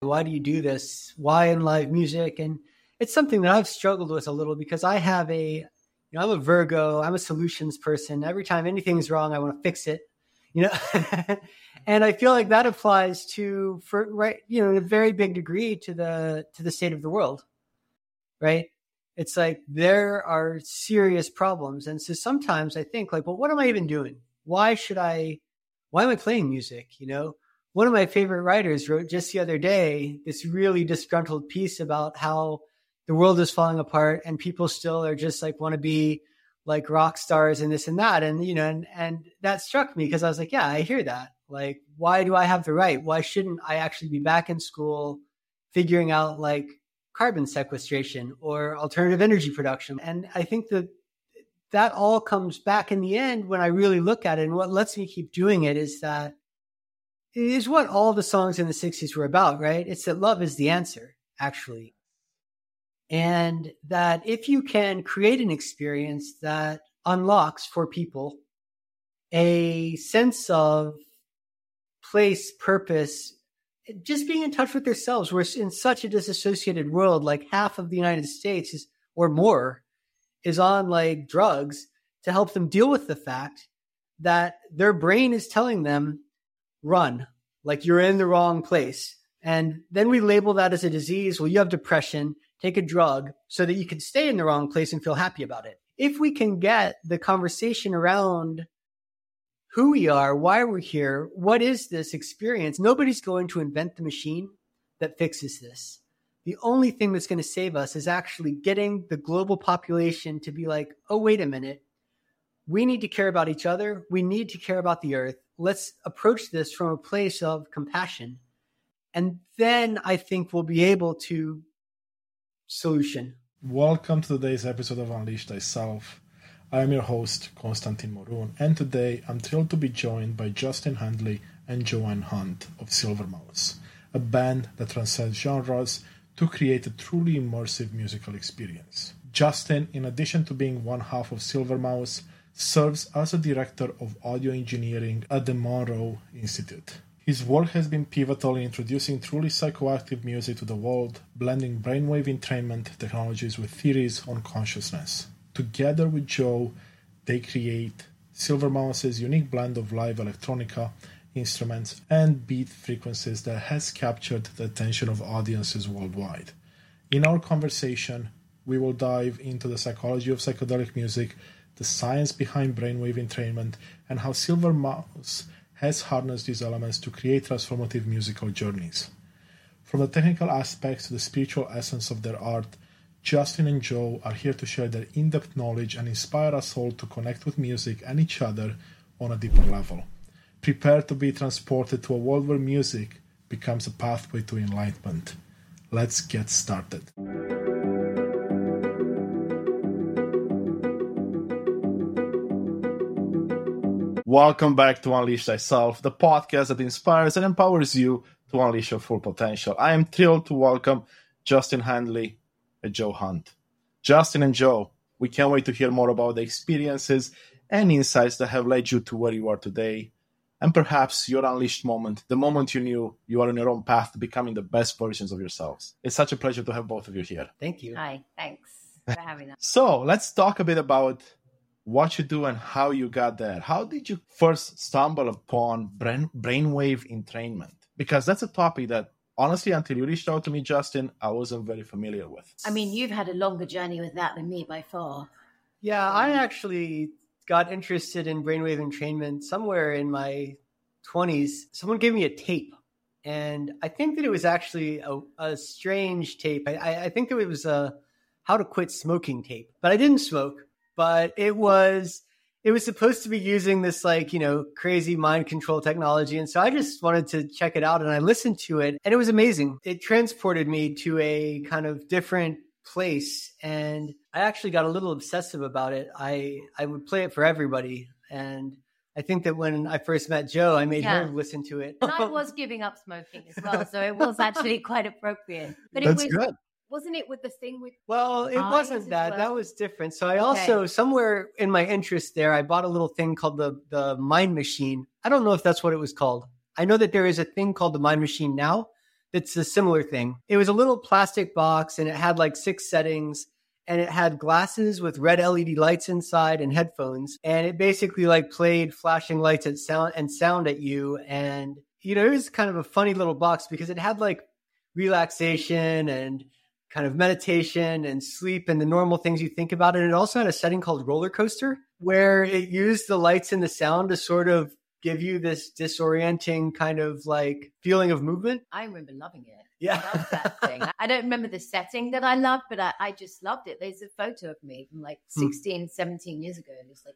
Why do you do this? Why in live music? And it's something that I've struggled with a little because I have a, you know, I'm a Virgo, I'm a solutions person. Every time anything's wrong, I want to fix it, you know, and I feel like that applies to, for right, you know, in a very big degree to the to the state of the world, right? It's like there are serious problems, and so sometimes I think like, well, what am I even doing? Why should I? Why am I playing music? You know, one of my favorite writers wrote just the other day this really disgruntled piece about how the world is falling apart and people still are just like want to be like rock stars and this and that. And you know and and that struck me because I was like yeah I hear that. Like why do I have the right? Why shouldn't I actually be back in school figuring out like carbon sequestration or alternative energy production? And I think that that all comes back in the end when I really look at it. And what lets me keep doing it is that is what all the songs in the 60s were about right it's that love is the answer actually and that if you can create an experience that unlocks for people a sense of place, purpose, just being in touch with themselves. We're in such a disassociated world, like half of the United States is, or more is on like drugs to help them deal with the fact that their brain is telling them, run, like you're in the wrong place. And then we label that as a disease. Well, you have depression take a drug so that you can stay in the wrong place and feel happy about it. If we can get the conversation around who we are, why we're here, what is this experience, nobody's going to invent the machine that fixes this. The only thing that's going to save us is actually getting the global population to be like, oh, wait a minute. We need to care about each other. We need to care about the earth. Let's approach this from a place of compassion. And then I think we'll be able to solution. Welcome to today's episode of Unleash Thyself. I am your host, Konstantin Morun, and today I'm thrilled to be joined by Justin Handley and Joanne Hunt of SilverMouse, a band that transcends genres to create a truly immersive musical experience. Justin, in addition to being one half of SilverMouse, serves as a director of audio engineering at the Monroe Institute. His work has been pivotal in introducing truly psychoactive music to the world, blending brainwave entrainment technologies with theories on consciousness. Together with Jo, they create SilverMouse's unique blend of live electronica, instruments, and beat frequencies that has captured the attention of audiences worldwide. In our conversation, we will dive into the psychology of psychedelic music, the science behind brainwave entrainment, and how SilverMouse has harnessed these elements to create transformative musical journeys. From the technical aspects to the spiritual essence of their art, Justin and Jo are here to share their in depth knowledge and inspire us all to connect with music and each other on a deeper level. Prepare to be transported to a world where music becomes a pathway to enlightenment. Let's get started. Welcome back to Unleash Thyself, the podcast that inspires and empowers you to unleash your full potential. I am thrilled to welcome Justin Handley and Jo Hunt. Justin and Jo, we can't wait to hear more about the experiences and insights that have led you to where you are today, and perhaps your unleashed moment, the moment you knew you are on your own path to becoming the best versions of yourselves. It's such a pleasure to have both of you here. Thank you. Hi, thanks for having us. so let's talk a bit about what you do and how you got there. How did you first stumble upon brain brainwave entrainment? Because that's a topic that honestly, until you reached out to me, Justin, I wasn't very familiar with. I mean, you've had a longer journey with that than me by far. Yeah, I actually got interested in brainwave entrainment somewhere in my 20s. Someone gave me a tape, and I think that it was actually a, a strange tape. I, I think that it was a how to quit smoking tape, but I didn't smoke but it was it was supposed to be using this like you know crazy mind control technology and so i just wanted to check it out and i listened to it and it was amazing it transported me to a kind of different place and i actually got a little obsessive about it i i would play it for everybody and I think that when I first met Jo, I made yeah. her listen to it. and I was giving up smoking as well, so it was actually quite appropriate. But That's it was good wasn't it with the thing with well it wasn't that well? that was different so i also somewhere in my interest there i bought a little thing called the the mind machine i don't know if that's what it was called i know that there is a thing called the mind machine now that's a similar thing. It was a little plastic box and it had like six settings and it had glasses with red LED lights inside and headphones. And it basically like played flashing lights at sound and sound at you. And, you know, it was kind of a funny little box because it had like relaxation and kind of meditation and sleep and the normal things you think about. And it also had a setting called roller coaster where it used the lights and the sound to sort of give you this disorienting kind of like feeling of movement. I remember loving it. Yeah. I loved that thing. I don't remember the setting that I loved, but I, I just loved it. There's a photo of me from like Hmm. 16, 17 years ago, and just like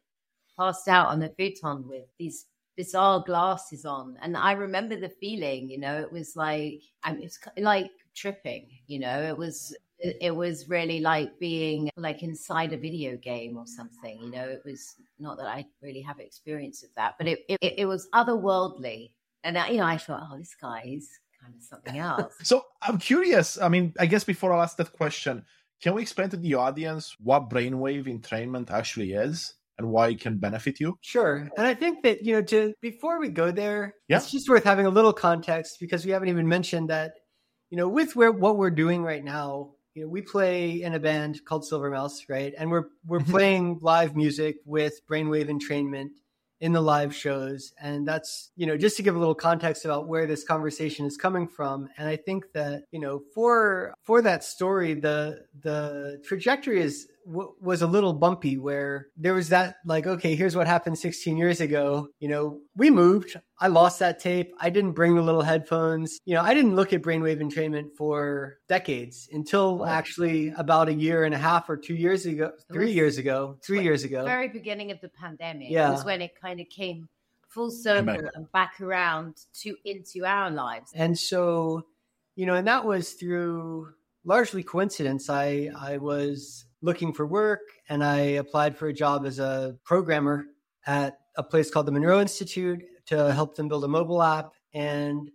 passed out on the futon with these bizarre glasses on. And I remember the feeling, you know, it was like, I mean, it's like tripping, you know, it was. It it was really like being like inside a video game or something, you know. It was not that I really have experience of that, but it it, it was otherworldly, and I, you know, I thought, oh, this guy is kind of something else. So I'm curious. I mean, I guess before I ask that question, can we explain to the audience what brainwave entrainment actually is and why it can benefit you? Sure. And I think that, you know, to before we go there, Yeah. it's just worth having a little context because we haven't even mentioned that, you know, with where what we're doing right now, you know, we play in a band called SilverMouse, right? And we're we're Mhm. playing live music with brainwave entrainment in the live shows. And that's, you know, just to give a little context about where this conversation is coming from. And I think that, you know, for for that story, the the trajectory is w- was a little bumpy where there was that like okay here's what happened 16 years ago you know we moved i lost that tape i didn't bring the little headphones you know i didn't look at brainwave entrainment for decades until Wow. actually about a year and a half or two years ago three years ago three years ago very beginning of the pandemic Yeah. was when it kind of came full circle back. and back around to into our lives. and so you know and that was through largely coincidence i i was looking for work and i applied for a job as a programmer at a place called the monroe institute to help them build a mobile app. And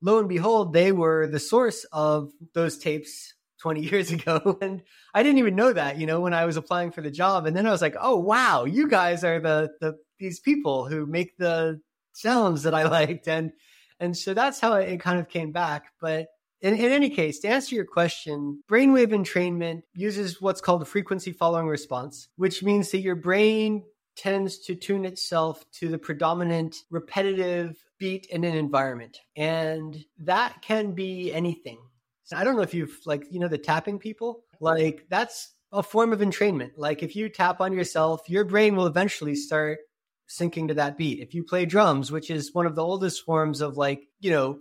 lo and behold they were the source of those tapes 20 years ago. And i didn't even know that you know when i was applying for the job. And then i was like oh wow you guys are the the these people who make the sounds that i liked. And and so that's how it kind of came back. But in, in any case, to answer your question, brainwave entrainment uses what's called a frequency following response, which means that your brain tends to tune itself to the predominant repetitive beat in an environment. And that can be anything. I don't know if you've like, you know, the tapping people, like that's a form of entrainment. Like if you tap on yourself, your brain will eventually start syncing to that beat. If you play drums, which is one of the oldest forms of like, you know,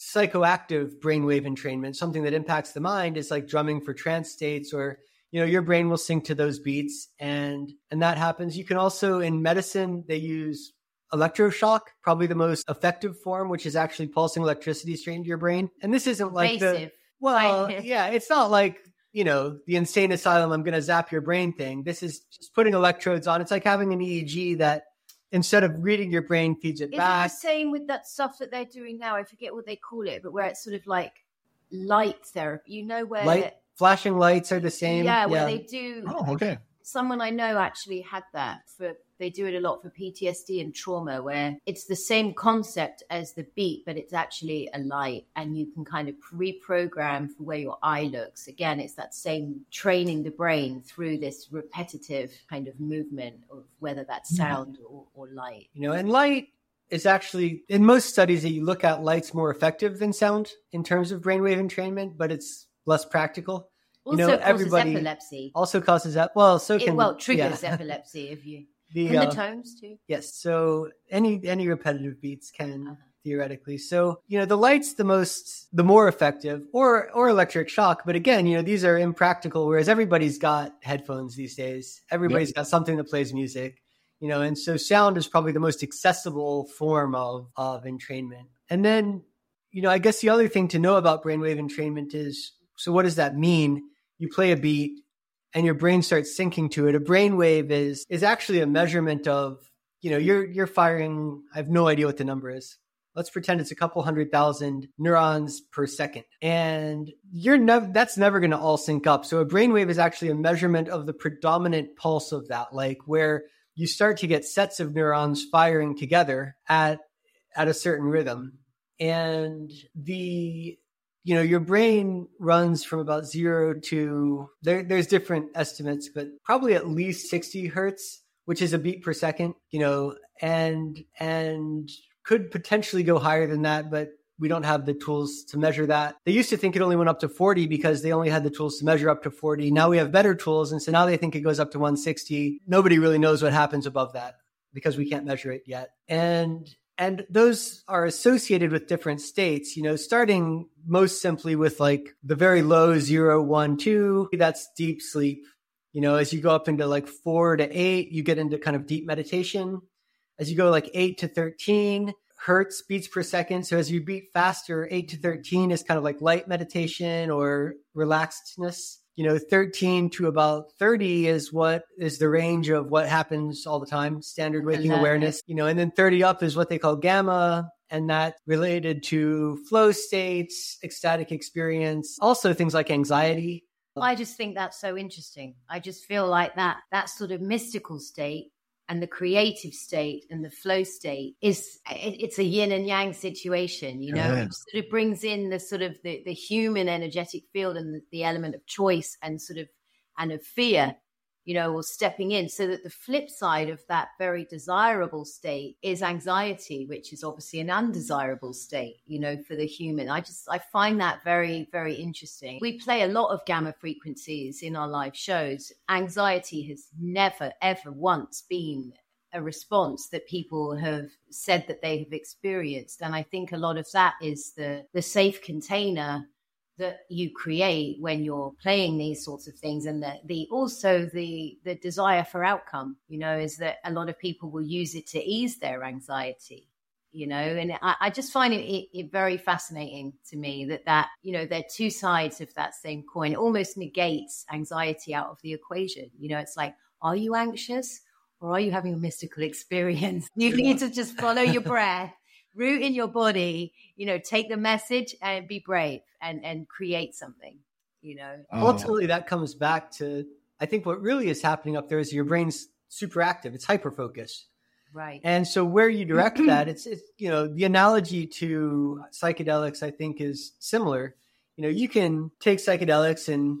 psychoactive brainwave entrainment, something that impacts the mind is like drumming for trance states or you know your brain will sync to those beats and and that happens you can also in medicine they use electroshock probably the most effective form which is actually pulsing electricity straight into your brain and this isn't like the well, Right. yeah, it's not like, you know, the insane asylum, I'm going to zap your brain thing. This is just putting electrodes on. It's like having an EEG that instead of reading your brain feeds it back. it Is it the same with that stuff that they're doing now? I forget what they call it, but where it's sort of like light therapy. You know where Light, flashing lights are the same. yeah, where they do Oh, okay. someone I know actually had that for they do it a lot for PTSD and trauma where it's the same concept as the beat but it's actually a light and you can kind of reprogram for where your eye looks again it's that same training the brain through this repetitive kind of movement of whether that's mm-hmm. sound or, or light you know, and light is actually, in most studies that you look at, light's more effective than sound in terms of brainwave entrainment, but it's less practical. also You know, causes everybody- epilepsy Also causes that. Well, so it can. well triggers yeah. epilepsy if you The, and uh, the tones too Yes. So any any repetitive beats can Uh-huh. theoretically. So you know the light's the most the more effective, or or electric shock. But again, you know these are impractical. Whereas everybody's got headphones these days. Everybody's got something that plays music. You know, and so sound is probably the most accessible form of of entrainment. And then you know I guess the other thing to know about brainwave entrainment is so what does that mean? You play a beat and your brain starts syncing to it. A brainwave is is actually a measurement of you know you're you're firing. I have no idea what the number is. Let's pretend it's a couple hundred thousand neurons per second, and you're never that's never going to all sync up. So a brainwave is actually a measurement of the predominant pulse of that, like where you start to get sets of neurons firing together at at a certain rhythm, and the you know, your brain runs from about zero to there, there's different estimates, but probably at least 60 hertz, which is a beat per second, you know, and, and could potentially go higher than that, but we don't have the tools to measure that. They used to think it only went up to 40 because they only had the tools to measure up to 40. Now we have better tools. And so now they think it goes up to 160. Nobody really knows what happens above that because we can't measure it yet. And and those are associated with different states you know starting most simply with like the very low zero one two that's deep sleep. You know as you go up into like four to eight you get into kind of deep meditation. As you go like eight to 13 hertz beats per second. So as you beat faster 8 to 13 is kind of like light meditation or relaxedness you know 13 to about 30 is what is the range of what happens all the time standard waking awareness you know and then 30 up is what they call gamma and that related to flow states ecstatic experience also things like anxiety I just think that's so interesting. I just feel like that that sort of mystical state and the creative state and the flow state is it's a yin and yang situation you know yeah. it sort of brings in the sort of the, the human energetic field and the, the element of choice and sort of and of fear you know, or stepping in. So that the flip side of that very desirable state is anxiety, which is obviously an undesirable state, you know, for the human. I just, I find that very, very interesting. We play a lot of gamma frequencies in our live shows. Anxiety has never, ever once been a response that people have said that they have experienced and i think a lot of that is the the safe container that you create when you're playing these sorts of things and the, the also the the desire for outcome you know is that a lot of people will use it to ease their anxiety you know and i, I just find it, it, it, very fascinating to me that that you know they're two sides of that same coin. It almost negates anxiety out of the equation. You know it's like are you anxious or are you having a mystical experience? You need to just follow your breath root in your body you know take the message and be brave and and create something you know oh. ultimately that comes back to i think what really is happening up there is your brain's super active it's hyper focused. right and so where you direct that it's it's you know the analogy to psychedelics i think is similar you know you can take psychedelics and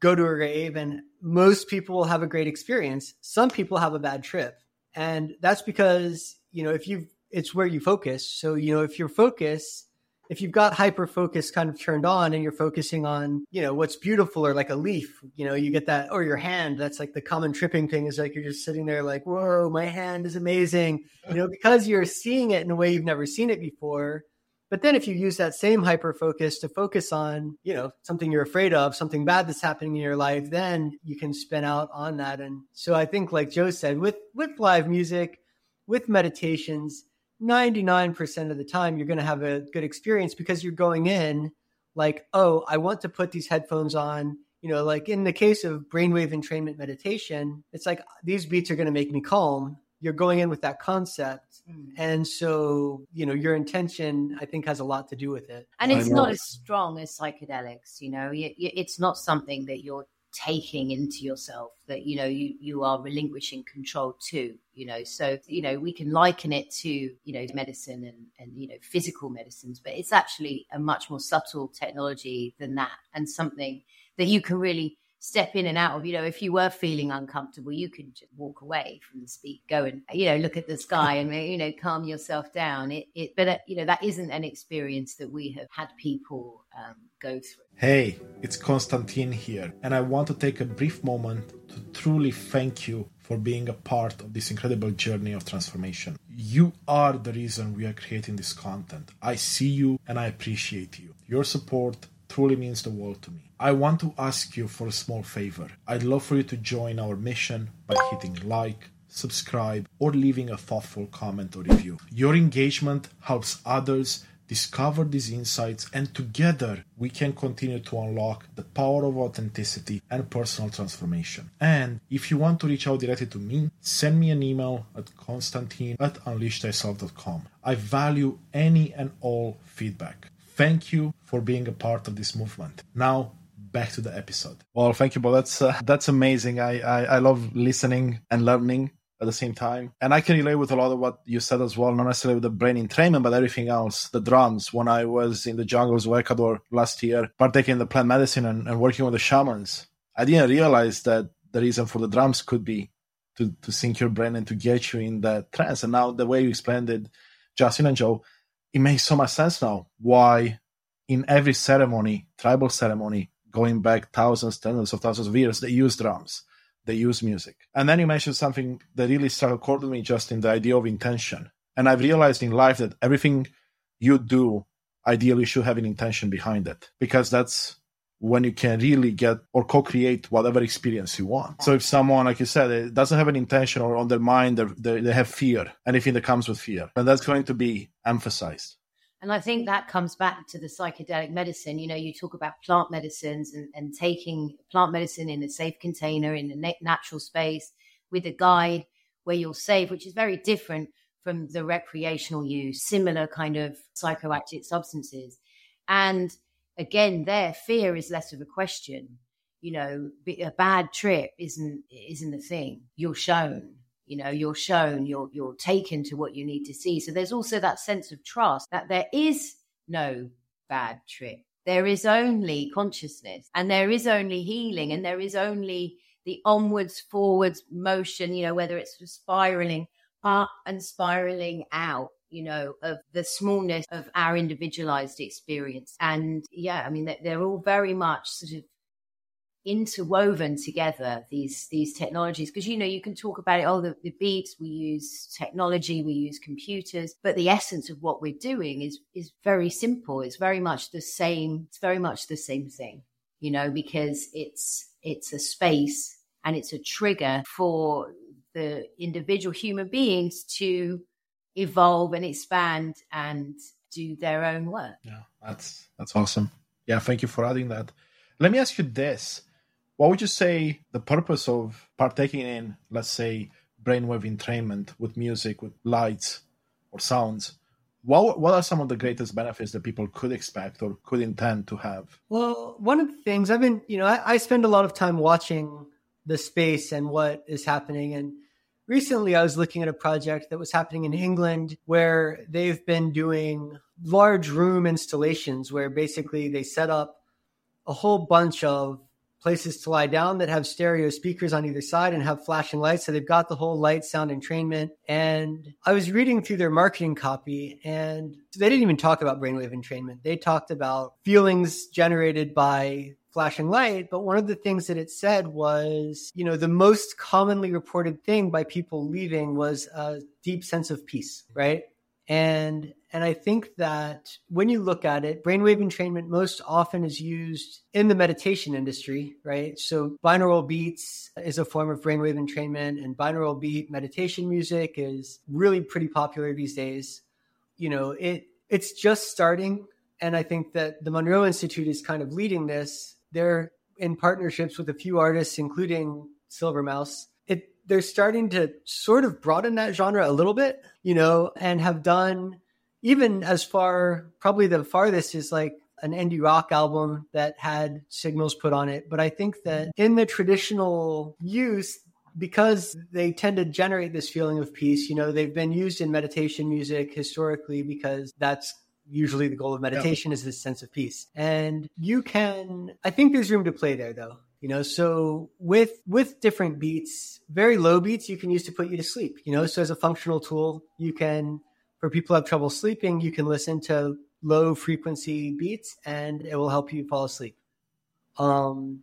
go to a rave and most people will have a great experience some people have a bad trip and that's because you know if you've it's where you focus. So, you know, if your focus, if you've got hyper focus kind of turned on and you're focusing on, you know, what's beautiful or like a leaf, you know, you get that, or your hand, that's like the common tripping thing is like you're just sitting there like, whoa, my hand is amazing, you know, because you're seeing it in a way you've never seen it before. But then if you use that same hyper focus to focus on, you know, something you're afraid of, something bad that's happening in your life, then you can spin out on that. And so I think like Jo said, with with live music, with meditations, 99% of the time you're going to have a good experience because you're going in like, oh, I want to put these headphones on. You know, like in the case of brainwave entrainment meditation, it's like these beats are going to make me calm. You're going in with that concept. Mm. And so, you know, your intention, I think, has a lot to do with it. And it's not as strong as psychedelics, you know, it's not something that you're taking into yourself that you know you you are relinquishing control to you know? So you know we can liken it to you know medicine and and you know physical medicines but it's actually a much more subtle technology than that and something that you can really step in and out of. You know, if you were feeling uncomfortable, you could just walk away from the speak, go and you know look at the sky and you know calm yourself down. It, it but uh, you know that isn't an experience that we have had people um, go through. Hey, it's Konstantin here, and I want to take a brief moment to truly thank you for being a part of this incredible journey of transformation. You are the reason we are creating this content. I see you and I appreciate you. Your support truly means the world to me. I want to ask you for a small favor. I'd love for you to join our mission by hitting like, subscribe, or leaving a thoughtful comment or review. Your engagement helps others discover these insights, and together we can continue to unlock the power of authenticity and personal transformation. And if you want to reach out directly to me, send me an email at konstantin at unleashthyself.com. I value any and all feedback. Thank you for being a part of this movement. Now, back to the episode. Well, thank you, Bob. That's uh, that's amazing. I, I, I love listening and learning at the same time. And I can relate with a lot of what you said as well, not necessarily with the brain entrainment, but everything else, the drums. When I was in the jungles of Ecuador last year, partaking in the plant medicine and, and working with the shamans, I didn't realize that the reason for the drums could be to, to sync your brain and to get you in that trance. And now the way you explained it, Justin and Jo, it makes so much sense now why in every ceremony, tribal ceremony, going back thousands, tens of thousands of years, they use drums they use music. And then you mentioned something that really struck a chord with me Justin the idea of intention. And I've realized in life that everything you do ideally should have an intention behind it because that's when you can really get or co-create whatever experience you want. So if someone, like you said, it doesn't have an intention or on their mind, they, they have fear, anything that comes with fear, and that's going to be emphasized. And I think that comes back to the psychedelic medicine. You know, you talk about plant medicines and, and taking plant medicine in a safe container in a natural space with a guide where you're safe, which is very different from the recreational use, similar kind of psychoactive substances. And again, there, fear is less of a question. You know, a bad trip isn't isn't the thing. You're shown you know you're shown you're you're taken to what you need to see. So there's also that sense of trust that there is no bad trip. There is only consciousness and there is only healing and there is only the onwards forwards motion you know whether it's spiraling up and spiraling out you know of the smallness of our individualized experience. And yeah i mean they're all very much sort of interwoven together these these technologies. Because you know you can talk about it oh the, the beats we use technology we use computers but the essence of what we're doing is is very simple. It's very much the same it's very much the same thing you know because it's it's a space and it's a trigger for the individual human beings to evolve and expand and do their own work. Yeah that's that's awesome. Yeah thank you for adding that. Let me ask you this what would you say the purpose of partaking in, let's say, brainwave entrainment with music, with lights or sounds? What, what are some of the greatest benefits that people could expect or could intend to have? Well, one of the things I've been, you know, I, I spend a lot of time watching the space and what is happening. And recently I was looking at a project that was happening in England where they've been doing large room installations where basically they set up a whole bunch of places to lie down that have stereo speakers on either side and have flashing lights. So they've got the whole light sound entrainment. And I was reading through their marketing copy and they didn't even talk about brainwave entrainment. They talked about feelings generated by flashing light. But one of the things that it said was, you know, the most commonly reported thing by people leaving was a deep sense of peace, right? And and I think that when you look at it, brainwave entrainment most often is used in the meditation industry, right? So binaural beats is a form of brainwave entrainment, and binaural beat meditation music is really pretty popular these days. You know, it it's just starting, and I think that the Monroe Institute is kind of leading this. They're in partnerships with a few artists, including SilverMouse, It they're starting to sort of broaden that genre a little bit, you know, and have done even as far, probably the farthest is like an indie rock album that had signals put on it. But I think that in the traditional use, because they tend to generate this feeling of peace, you know, they've been used in meditation music historically because that's usually the goal of meditation is this sense of peace. And you can, I think there's room to play there though you know so with with different beats very low beats you can use to put you to sleep you know so as a functional tool you can for people who have trouble sleeping you can listen to low frequency beats and it will help you fall asleep um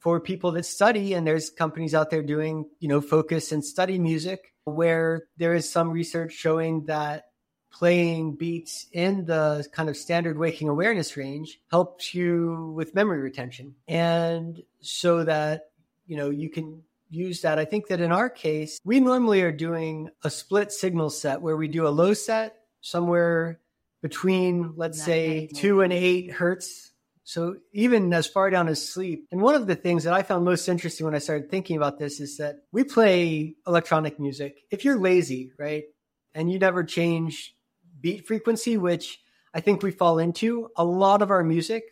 for people that study and there's companies out there doing you know focus and study music where there is some research showing that playing beats in the kind of standard waking awareness range helps you with memory retention. And so that, you know, you can use that. I think that in our case, we normally are doing a split signal set where we do a low set somewhere between, let's say, two and eight hertz. So even as far down as sleep. And one of the things that I found most interesting when I started thinking about this is that we play electronic music. If you're lazy, right? And you never change beat frequency, which I think we fall into. A lot of our music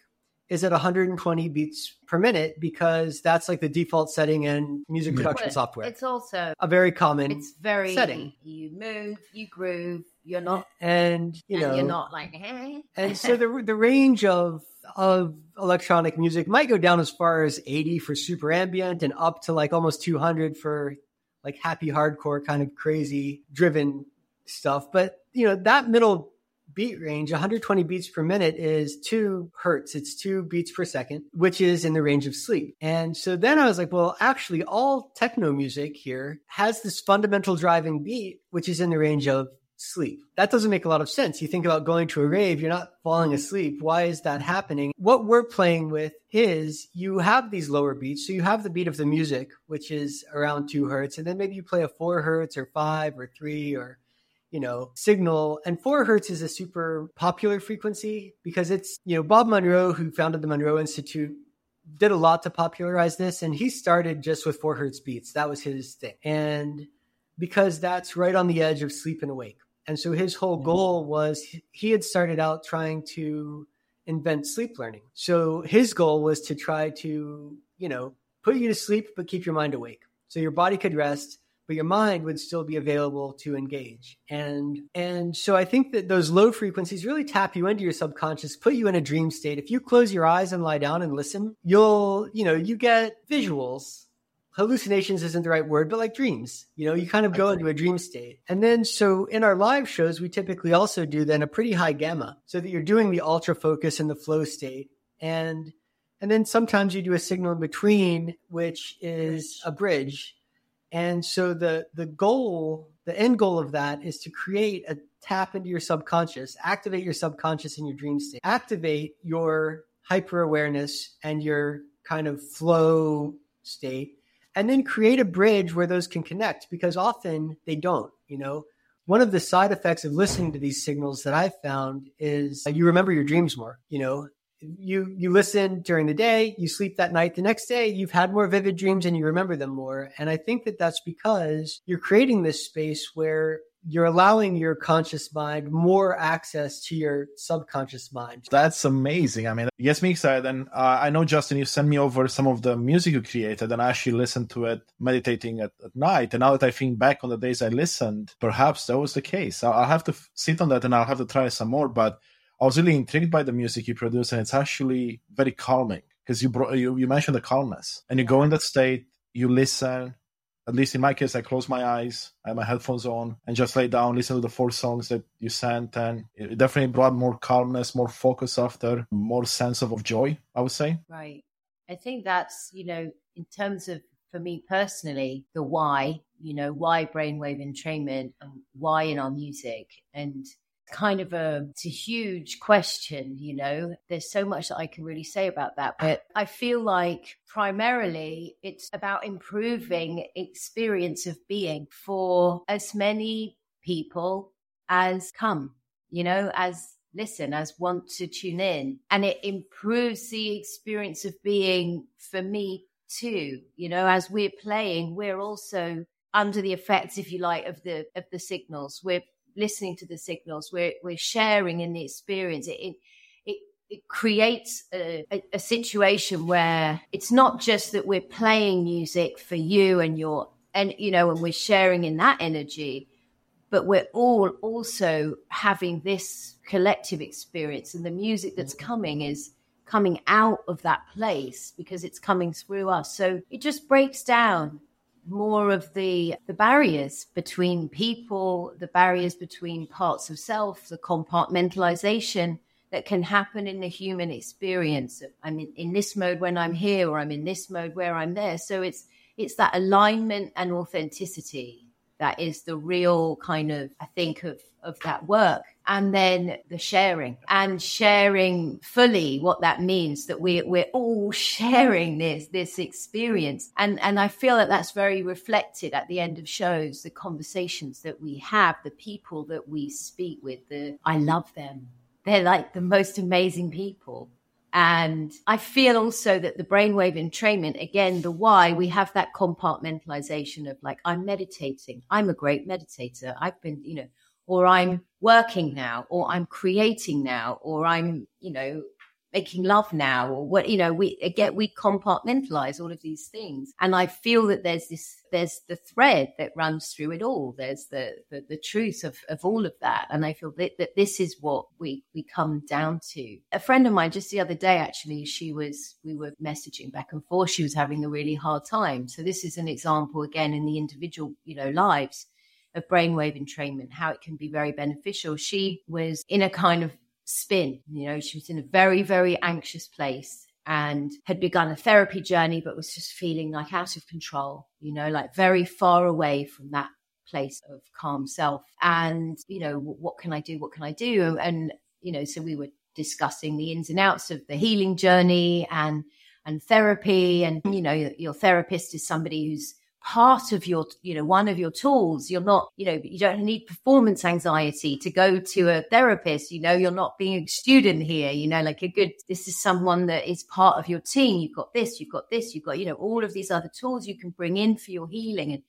is at 120 beats per minute because that's like the default setting in music production But software. It's also a very common it's very setting. You move, you groove. You're not, and you and know you're not like. hey. and so the the range of of electronic music might go down as far as 80 for super ambient and up to like almost 200 for like happy hardcore kind of crazy driven stuff but you know that middle beat range 120 beats per minute is 2 hertz it's 2 beats per second which is in the range of sleep and so then i was like well actually all techno music here has this fundamental driving beat which is in the range of sleep. That doesn't make a lot of sense. You think about going to a rave, you're not falling asleep. Why is that happening? What we're playing with is you have these lower beats. So you have the beat of the music, which is around two hertz, and then maybe you play a four hertz or five or three or you know, signal. And four hertz is a super popular frequency because it's, you know, Bob Monroe, who founded the Monroe Institute, did a lot to popularize this. And he started just with four hertz beats. That was his thing. And because that's right on the edge of sleep and awake. And so his whole goal was he had started out trying to invent sleep learning. So his goal was to try to, you know, put you to sleep, but keep your mind awake. So your body could rest, but your mind would still be available to engage. And and so I think that those low frequencies really tap you into your subconscious, put you in a dream state. If you close your eyes and lie down and listen, you'll, you know, you get visuals hallucinations isn't the right word, but like dreams. You know, you kind of go into a dream state. And then so in our live shows, we typically also do then a pretty high gamma so that you're doing the ultra focus and the flow state. And and then sometimes you do a signal in between, which is a bridge. And so the the goal, the end goal of that is to create a tap into your subconscious, activate your subconscious in your dream state, activate your hyper awareness and your kind of flow state and then create a bridge where those can connect because often they don't you know? One of the side effects of listening to these signals that i've found is you remember your dreams more you know you you listen during the day you sleep that night the next day you've had more vivid dreams and you remember them more and i think that that's because you're creating this space where you're allowing your conscious mind more access to your subconscious mind. That's amazing. I mean, it gets me excited. And uh, I know, Justin, you sent me over some of the music you created, and I actually listened to it meditating at, at night. And now that I think back on the days I listened, perhaps that was the case. I'll, I'll have to f- sit on that and I'll have to try some more. But I was really intrigued by the music you produce, and it's actually very calming because you, you you mentioned the calmness, and you go in that state, you listen, at least in my case, I close my eyes, I have my headphones on, and just lay down, listen to the four songs that you sent, and it definitely brought more calmness, more focus after, more sense of, of joy. I would say. Right. I think that's you know in terms of for me personally the why you know why brainwave entrainment and why in our music and kind of a it's a huge question you know? There's so much that i can really say about that but i feel like primarily it's about improving experience of being for as many people as come you know as listen as want to tune in. And it improves the experience of being for me too you know? As we're playing we're also under the effects if you like of the of the signals. We're listening to the signals. We're we're sharing in the experience. It it, it, creates a, a, a situation where it's not just that we're playing music for you and your and you know and we're sharing in that energy but we're all also having this collective experience. And the music that's mm-hmm. coming is coming out of that place because it's coming through us. So it just breaks down more of the the barriers between people the barriers between parts of self the compartmentalization that can happen in the human experience i'm in, in this mode when i'm here or i'm in this mode where i'm there. So it's it's that alignment and authenticity that is the real kind of i think of of that work and then the sharing and sharing fully what that means that we we're all sharing this this experience and and I feel that that's very reflected at the end of shows the conversations that we have the people that we speak with the I love them they're like the most amazing people and I feel also that the brainwave entrainment, again, the why, we have that compartmentalization of like, I'm meditating. I'm a great meditator. I've been, you know, or I'm working now, or I'm creating now, or I'm, you know, making love now or what you know we again we compartmentalize all of these things. And i feel that there's this there's the thread that runs through it all. There's the the, the truth of, of all of that. And i feel that, that this is what we we come down to. A friend of mine just the other day actually she was we were messaging back and forth. She was having a really hard time. So this is an example again in the individual you know lives of brainwave entrainment, how it can be very beneficial. She was in a kind of spin. You know, she was in a very, very anxious place and had begun a therapy journey, but was just feeling like out of control, you know, like very far away from that place of calm self. And, you know, what can I do? What can I do? And, you know, so we were discussing the ins and outs of the healing journey and, and therapy. And, you know, your therapist is somebody who's part of your, you know, one of your tools. You're not, you know, you don't need performance anxiety to go to a therapist. You know, you're not being a student here, you know, like a good, this is someone that is part of your team. You've got this, you've got this, you've got, you know, all of these other tools you can bring in for your healing and,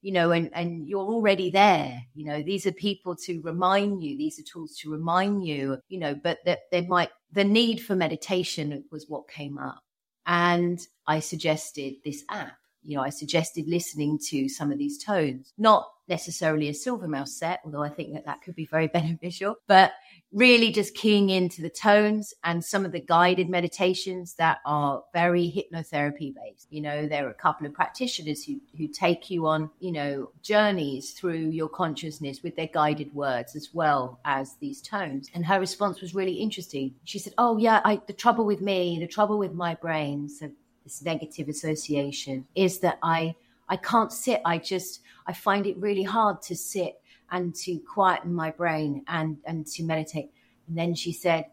you know, and, and you're already there. You know, these are people to remind you, these are tools to remind you, you know, but that there might, the need for meditation was what came up. And I suggested this app you know, I suggested listening to some of these tones, not necessarily a SilverMouse set, although I think that that could be very beneficial, but really just keying into the tones and some of the guided meditations that are very hypnotherapy based. You know, there are a couple of practitioners who, who take you on, you know, journeys through your consciousness with their guided words as well as these tones. And her response was really interesting. She said, Oh, yeah, I, the trouble with me, the trouble with my brain. So this negative association is that I I can't sit. I just I find it really hard to sit and to quieten my brain and and to meditate. And then she said,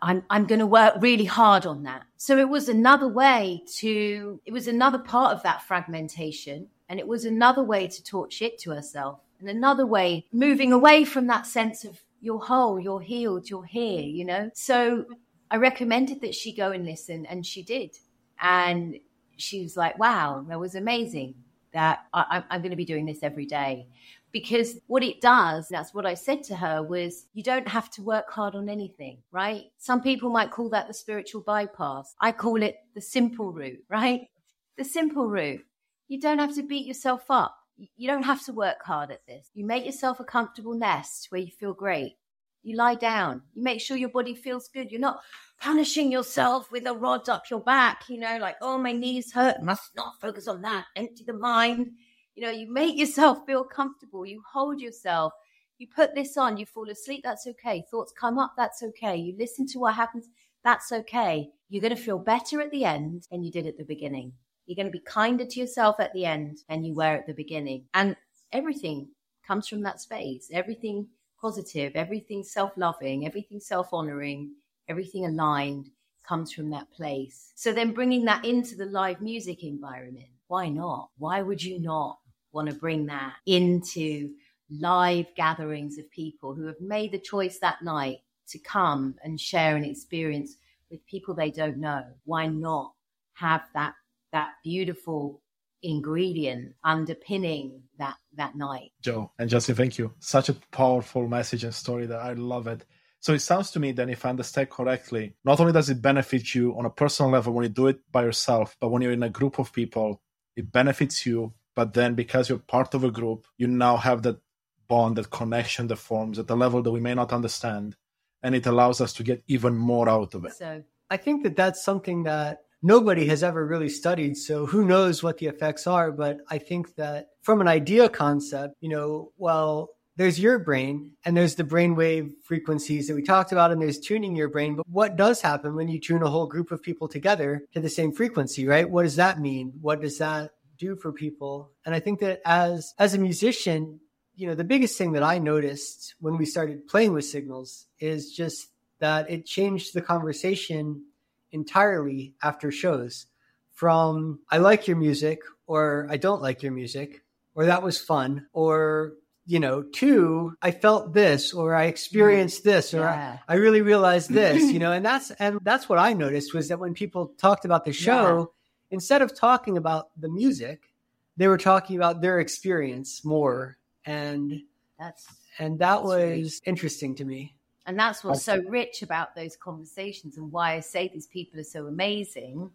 I'm I'm going to work really hard on that. So it was another way to it was another part of that fragmentation and it was another way to talk shit to herself and another way moving away from that sense of you're whole, you're healed, you're here, you know. So I recommended that she go and listen and she did. And she was like, wow, that was amazing that I, am going to be doing this every day. Because what it does, that's what I said to her, was you don't have to work hard on anything, right? Some people might call that the spiritual bypass. I call it the simple route, right? The simple route. You don't have to beat yourself up. You don't have to work hard at this. You make yourself a comfortable nest where you feel great. You lie down. You make sure your body feels good. You're not punishing yourself with a rod up your back, you know, like, oh, my knees hurt, must not focus on that, empty the mind. You know, you make yourself feel comfortable, you hold yourself, you put this on, you fall asleep, that's okay. Thoughts come up, that's okay. You listen to what happens, that's okay. You're going to feel better at the end than you did at the beginning. You're going to be kinder to yourself at the end than you were at the beginning. And everything comes from that space. Everything positive, everything self loving, everything self honoring, everything aligned comes from that place. So then bringing that into the live music environment, why not? Why would you not want to bring that into live gatherings of people who have made the choice that night to come and share an experience with people they don't know? Why not have that that beautiful ingredient underpinning that that night. Jo and Justin, thank you. Such a powerful message and story that I love it. So it sounds to me that if I understand correctly, not only does it benefit you on a personal level when you do it by yourself, but when you're in a group of people, it benefits you. But then because you're part of a group, you now have that bond, that connection that forms at a level that we may not understand. And it allows us to get even more out of it. So I think that that's something that nobody has ever really studied. So who knows what the effects are? But I think that from an idea concept, you know, well, there's your brain and there's the brainwave frequencies that we talked about and there's tuning your brain but what does happen when you tune a whole group of people together to the same frequency right what does that mean what does that do for people and i think that as as a musician you know the biggest thing that i noticed when we started playing with signals is just that it changed the conversation entirely after shows from i like your music or i don't like your music or that was fun or you know, two, I felt this or I experienced mm. this or yeah. I, I, really realized this, you know, and that's and that's what I noticed was that when people talked about the show, yeah. instead of talking about the music, they were talking about their experience more. And that's and that was really, interesting to me. And that's what's so rich about those conversations and why I say these people are so amazing.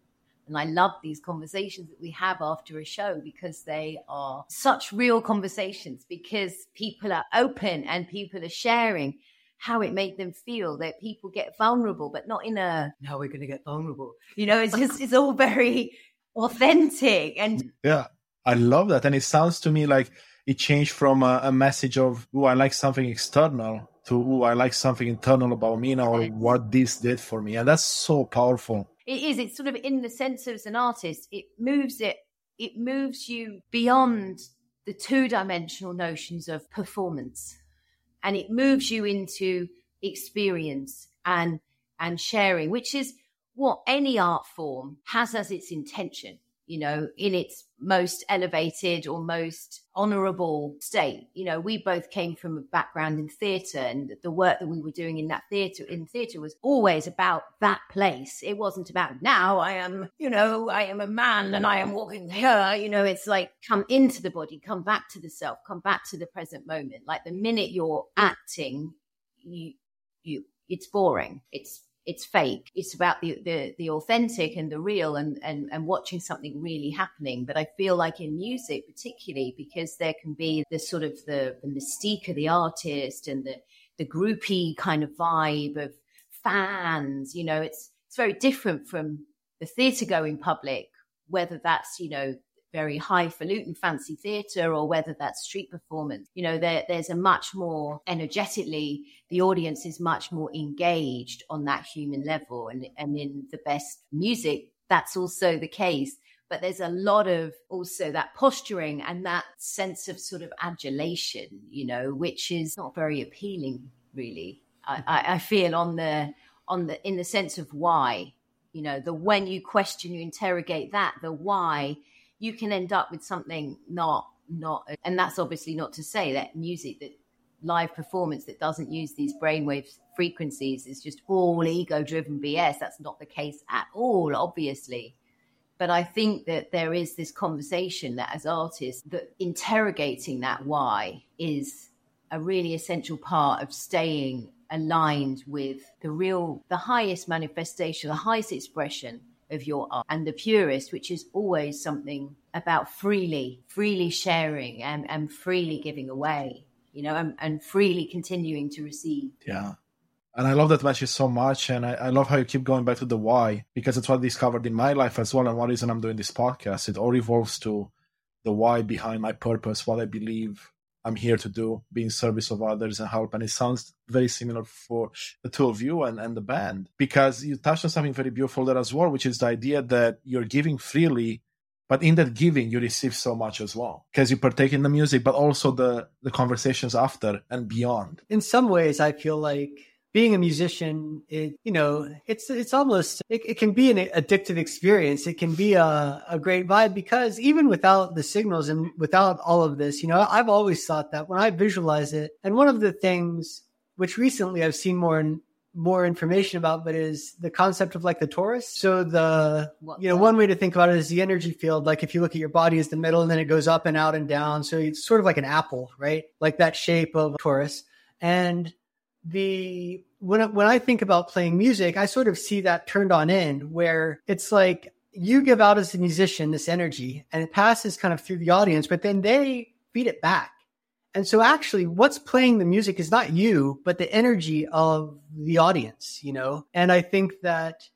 And I love these conversations that we have after a show because they are such real conversations because people are open and people are sharing how it made them feel that people get vulnerable, but not in a, now we're going to get vulnerable. You know, it's just, it's all very authentic. And yeah, I love that. And it sounds to me like it changed from a, a message of, oh, I like something external to, oh, I like something internal about me now, or what this did for me. And that's so powerful. It is. It's sort of in the sense of as an artist, it moves it, it moves you beyond the two dimensional notions of performance and it moves you into experience and and sharing, which is what any art form has as its intention you know, in its most elevated or most honorable state. You know, we both came from a background in theatre and the work that we were doing in that theatre in theatre was always about that place. It wasn't about now I am, you know, I am a man and I am walking here. You know, it's like come into the body, come back to the self, come back to the present moment. Like the minute you're acting, you you it's boring. It's it's fake. It's about the, the, the authentic and the real and, and, and watching something really happening. But I feel like in music, particularly because there can be the sort of the, the mystique of the artist and the, the groupie kind of vibe of fans, you know, it's, it's very different from the theatre going public, whether that's, you know, very highfalutin fancy theatre or whether that's street performance. You know, there, there's a much more energetically, the audience is much more engaged on that human level. And, and in the best music, that's also the case. But there's a lot of also that posturing and that sense of sort of adulation, you know, which is not very appealing, really. I, I feel on the on the in the sense of why, you know, the when you question, you interrogate that, the why you can end up with something not not and that's obviously not to say that music that live performance that doesn't use these brainwave frequencies is just all ego driven bs that's not the case at all obviously. But i think that there is this conversation that as artists that interrogating that why is a really essential part of staying aligned with the real the highest manifestation the highest expression of your art and the purist, which is always something about freely, freely sharing and, and freely giving away, you know, and, and freely continuing to receive. Yeah. And I love that message so much. And I, I, love how you keep going back to the why, because it's what I discovered in my life as well. And one reason I'm doing this podcast, it all revolves to the why behind my purpose, what I believe I'm here to do, be in service of others and help. And it sounds very similar for the two of you and, and the band because you touched on something very beautiful there as well, which is the idea that you're giving freely, but in that giving, you receive so much as well because you partake in the music, but also the, the conversations after and beyond. In some ways, I feel like being a musician, it, you know, it's, it's almost, it, it can be an addictive experience. It can be a, a great vibe because even without the signals and without all of this, you know, I've always thought that when I visualize it, and one of the things which recently I've seen more and more information about, but is the concept of like the torus. So the you know one way to think about it is the energy field. Like if you look at your body as the middle, and then it goes up and out and down. So it's sort of like an apple, right? Like that shape of torus. And the when when I think about playing music, I sort of see that turned on end where it's like you give out as a musician this energy and it passes kind of through the audience, but then they feed it back. And so actually what's playing the music is not you, but the energy of the audience, you know? And I think that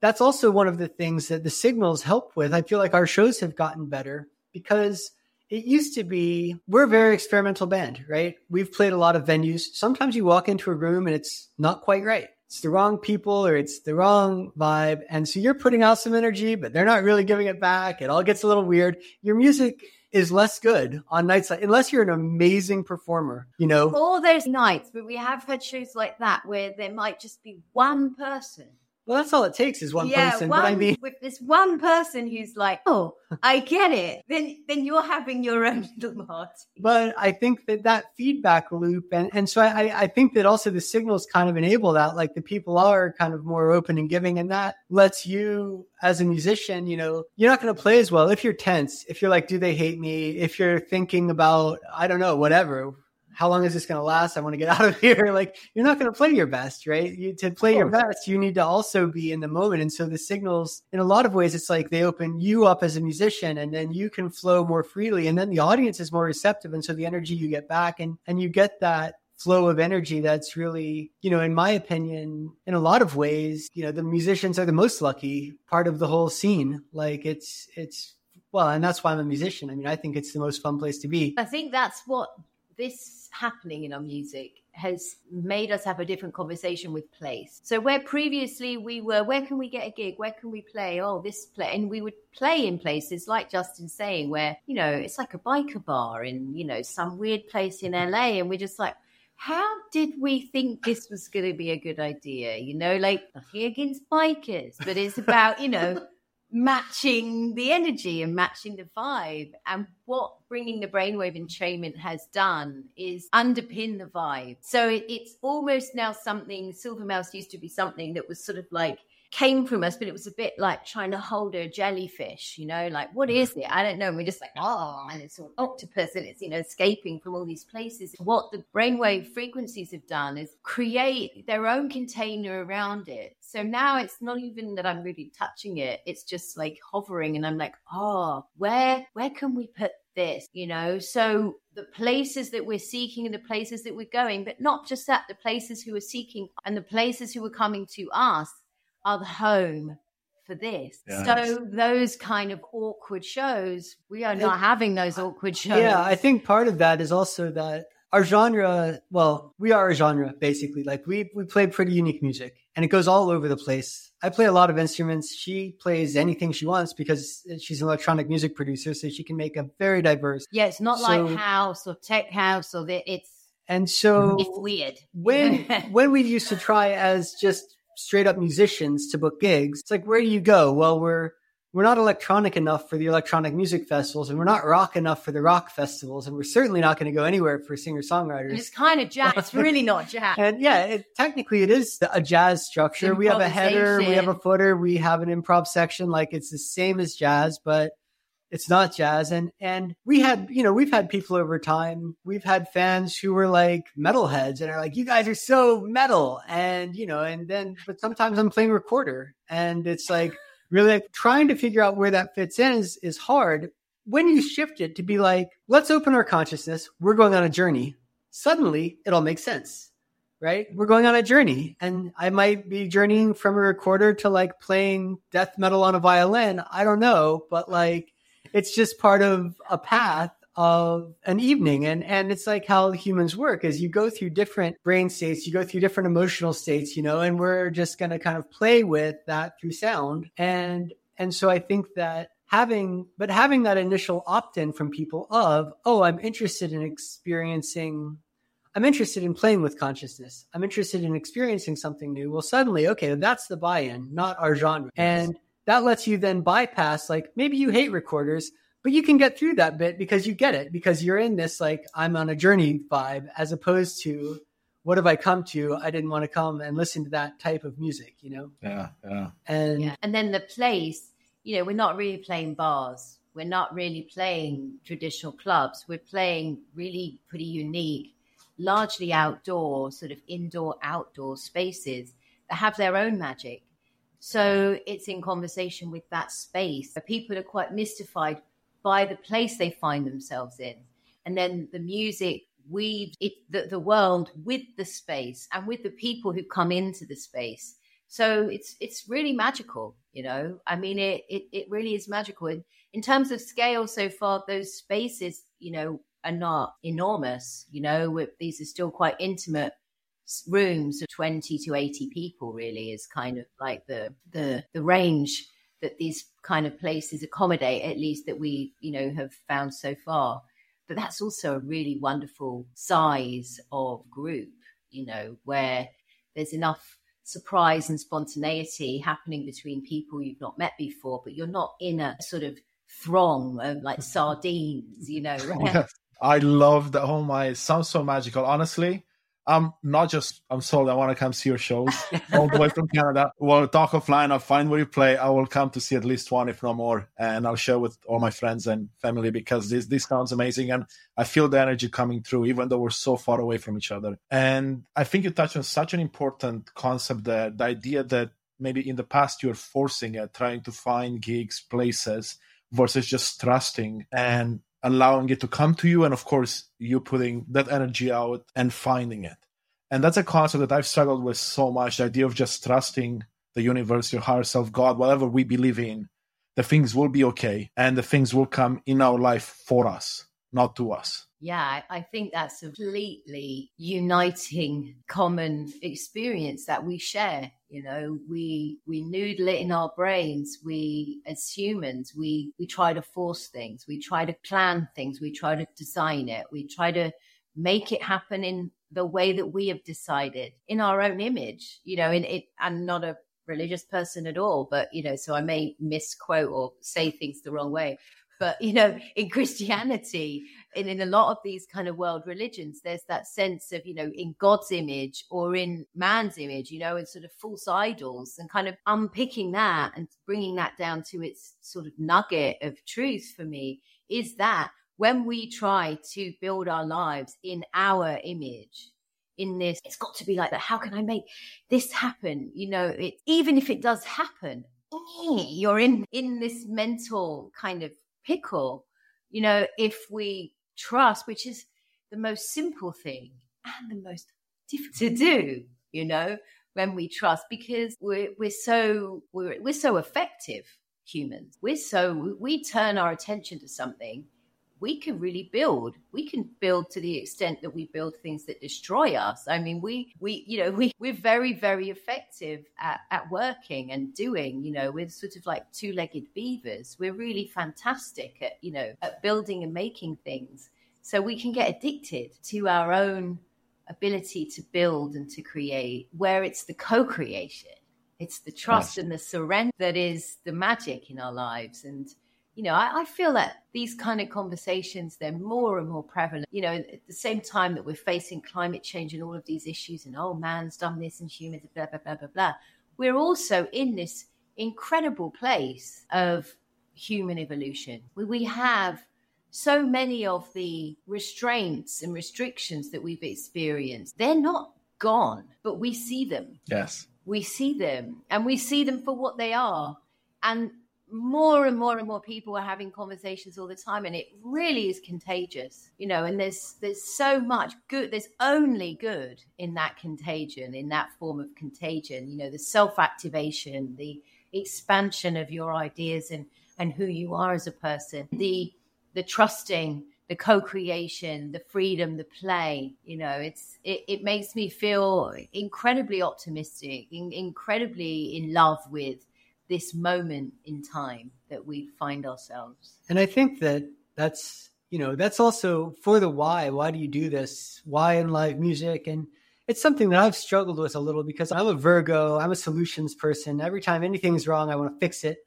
that's also one of the things that the signals help with. I feel like our shows have gotten better because it used to be we're a very experimental band, right? We've played a lot of venues. Sometimes you walk into a room and it's not quite right. It's the wrong people or it's the wrong vibe. And so you're putting out some energy, but they're not really giving it back. It all gets a little weird. Your music is less good on nights like, unless you're an amazing performer, you know. All those nights, but we have had shows like that where there might just be one person well, that's all it takes is one yeah, person. One, I mean, with this one person who's like, "Oh, I get it," then then you're having your own little party. But I think that that feedback loop, and and so I I think that also the signals kind of enable that. Like the people are kind of more open and giving, and that lets you as a musician, you know, you're not going to play as well if you're tense. If you're like, "Do they hate me?" If you're thinking about, I don't know, whatever how long is this going to last? I want to get out of here. Like you're not going to play your best, right? You, to play your best, you need to also be in the moment. And so the signals, in a lot of ways, it's like they open you up as a musician, and then you can flow more freely, and then the audience is more receptive, and so the energy you get back, and and you get that flow of energy that's really, you know, in my opinion, in a lot of ways, you know, the musicians are the most lucky part of the whole scene. Like it's, it's, well, and that's why I'm a musician. I mean, I think it's the most fun place to be. I think that's what this happening in our music has made us have a different conversation with place. So where previously we were, where can we get a gig? Where can we play? Oh, this play, and we would play in places like Justin saying, where you know it's like a biker bar in you know some weird place in LA, and we're just like, how did we think this was going to be a good idea? You know, like nothing against bikers, but it's about you know matching the energy and matching the vibe. And what bringing the brainwave entrainment has done is underpin the vibe. So it, it's almost now something, SilverMouse used to be something that was sort of like came from us, but it was a bit like trying to hold a jellyfish, you know, like what mm. is it? I don't know. And we're just like, oh, and it's an octopus and it's, you know, escaping from all these places. What the brainwave frequencies have done is create their own container around it. So now it's not even that I'm really touching it. It's just like hovering and I'm like, oh, where where can we put this, you know? So the places that we're seeking and the places that we're going, but not just that, the places who are seeking and the places who are coming to us are the home for this. Yes. So those kind of awkward shows, we are not having those awkward shows. Yeah, I think part of that is also that our genre, well, we are a genre basically. Like we we play pretty unique music and it goes all over the place. I play a lot of instruments. She plays anything she wants because she's an electronic music producer, so she can make a very diverse. Yeah, it's not so, like house or tech house or the, it's and so it's weird. When when we used to try as just straight up musicians to book gigs. It's like, where do you go? Well, we're we're not electronic enough for the electronic music festivals, and we're not rock enough for the rock festivals, and we're certainly not going to go anywhere for singer songwriters. It's kind of jazz. it's really not jazz. And yeah, it, technically, it is a jazz structure. We have a header, we have a footer, we have an improv section. Like it's the same as jazz, but it's not jazz. And and we had you know we've had people over time. We've had fans who were like metalheads and are like you guys are so metal. And you know and then but sometimes i'm playing recorder. And it's like really like trying to figure out where that fits in is is hard. When you shift it to be like let's open our consciousness. We're going on a journey. Suddenly it all makes sense right? We're going on a journey. And I might be journeying from a recorder to like playing death metal on a violin. I don't know, but like it's just part of a path of an evening. And and it's like how humans work is you go through different brain states you go through different emotional states you know and we're just going to kind of play with that through sound. And and so i think that having but having that initial opt-in from people of oh i'm interested in experiencing i'm interested in playing with consciousness. I'm interested in experiencing something new. Well suddenly okay that's the buy-in not our genre. And that lets you then bypass like maybe you hate recorders but you can get through that bit because you get it because you're in this like i'm on a journey vibe as opposed to what have i come to? I didn't want to come and listen to that type of music you know? Yeah yeah. And yeah. and then the place you know we're not really playing bars. We're not really playing traditional clubs. We're playing really pretty unique largely outdoor sort of indoor outdoor spaces that have their own magic so it's in conversation with that space. People are quite mystified by the place they find themselves in. And then the music weaves it, the, the world with the space and with the people who come into the space. So it's it's really magical, you know. I mean, it it, it really is magical. In, in terms of scale, so far, those spaces, you know, are not enormous. You know, these are still quite intimate rooms of 20 to 80 people really is kind of like the the the range that these kind of places accommodate at least that we you know have found so far but that's also a really wonderful size of group you know where there's enough surprise and spontaneity happening between people you've not met before but you're not in a sort of throng of like sardines you know yes. i love that oh my it sounds so magical honestly I'm not just I'm sold. I want to come see your shows all the way from Canada. We'll talk offline. I'll find where you play. I will come to see at least one, if not more, and I'll share with all my friends and family because this this sounds amazing, and I feel the energy coming through, even though we're so far away from each other. And I think you touched on such an important concept that the idea that maybe in the past you're forcing it, trying to find gigs, places versus just trusting and allowing it to come to you and of course you putting that energy out and finding it. And that's a concept that i've struggled with so much the idea of just trusting the universe your higher self god whatever we believe in the things will be okay and the things will come in our life for us not to us yeah, I think that's a completely uniting common experience that we share. You know, we we noodle it in our brains. We as humans, we we try to force things, we try to plan things, we try to design it, we try to make it happen in the way that we have decided in our own image, you know, in it and not a religious person at all, but you know, so I may misquote or say things the wrong way. But you know, in Christianity, and in a lot of these kind of world religions, there's that sense of, you know, in God's image or in man's image, you know, and sort of false idols and kind of unpicking that and bringing that down to its sort of nugget of truth for me is that when we try to build our lives in our image, in this, it's got to be like that. How can I make this happen? You know, it, even if it does happen, you're in, in this mental kind of pickle you know, if we trust, which is the most simple thing and the most difficult to do, you know, when we trust because we're, we're so, we're, we're so effective humans. We're so, we turn our attention to something we can really build. We can build to the extent that we build things that destroy us. I mean, we we you know we we're very very effective at, at working and doing. You know, we're sort of like two legged beavers. We're really fantastic at you know at building and making things. So we can get addicted to our own ability to build and to create, where it's the co-creation. It's the trust yes. and the surrender that is the magic in our lives. And you know, I, I, feel that these kind of conversations, they're more and more prevalent. You know, at the same time that we're facing climate change and all of these issues and, oh, man's done this and humans, blah, blah, blah, blah, blah. We're also in this incredible place of human evolution. We, we have so many of the restraints and restrictions that we've experienced. They're not gone, but we see them. Yes. We see them and we see them for what they are. And more and more and more people are having conversations all the time and it really is contagious you know and there's there's so much good there's only good in that contagion in that form of contagion you know the self activation the expansion of your ideas and and who you are as a person the the trusting the co-creation the freedom the play you know it's it, it makes me feel incredibly optimistic in, incredibly in love with this moment in time that we find ourselves. And I think that that's, you know, that's also for the why. Why do you do this? Why in live music? And it's something that I've struggled with a little because I'm a Virgo, I'm a solutions person. Every time anything's wrong, I want to fix it.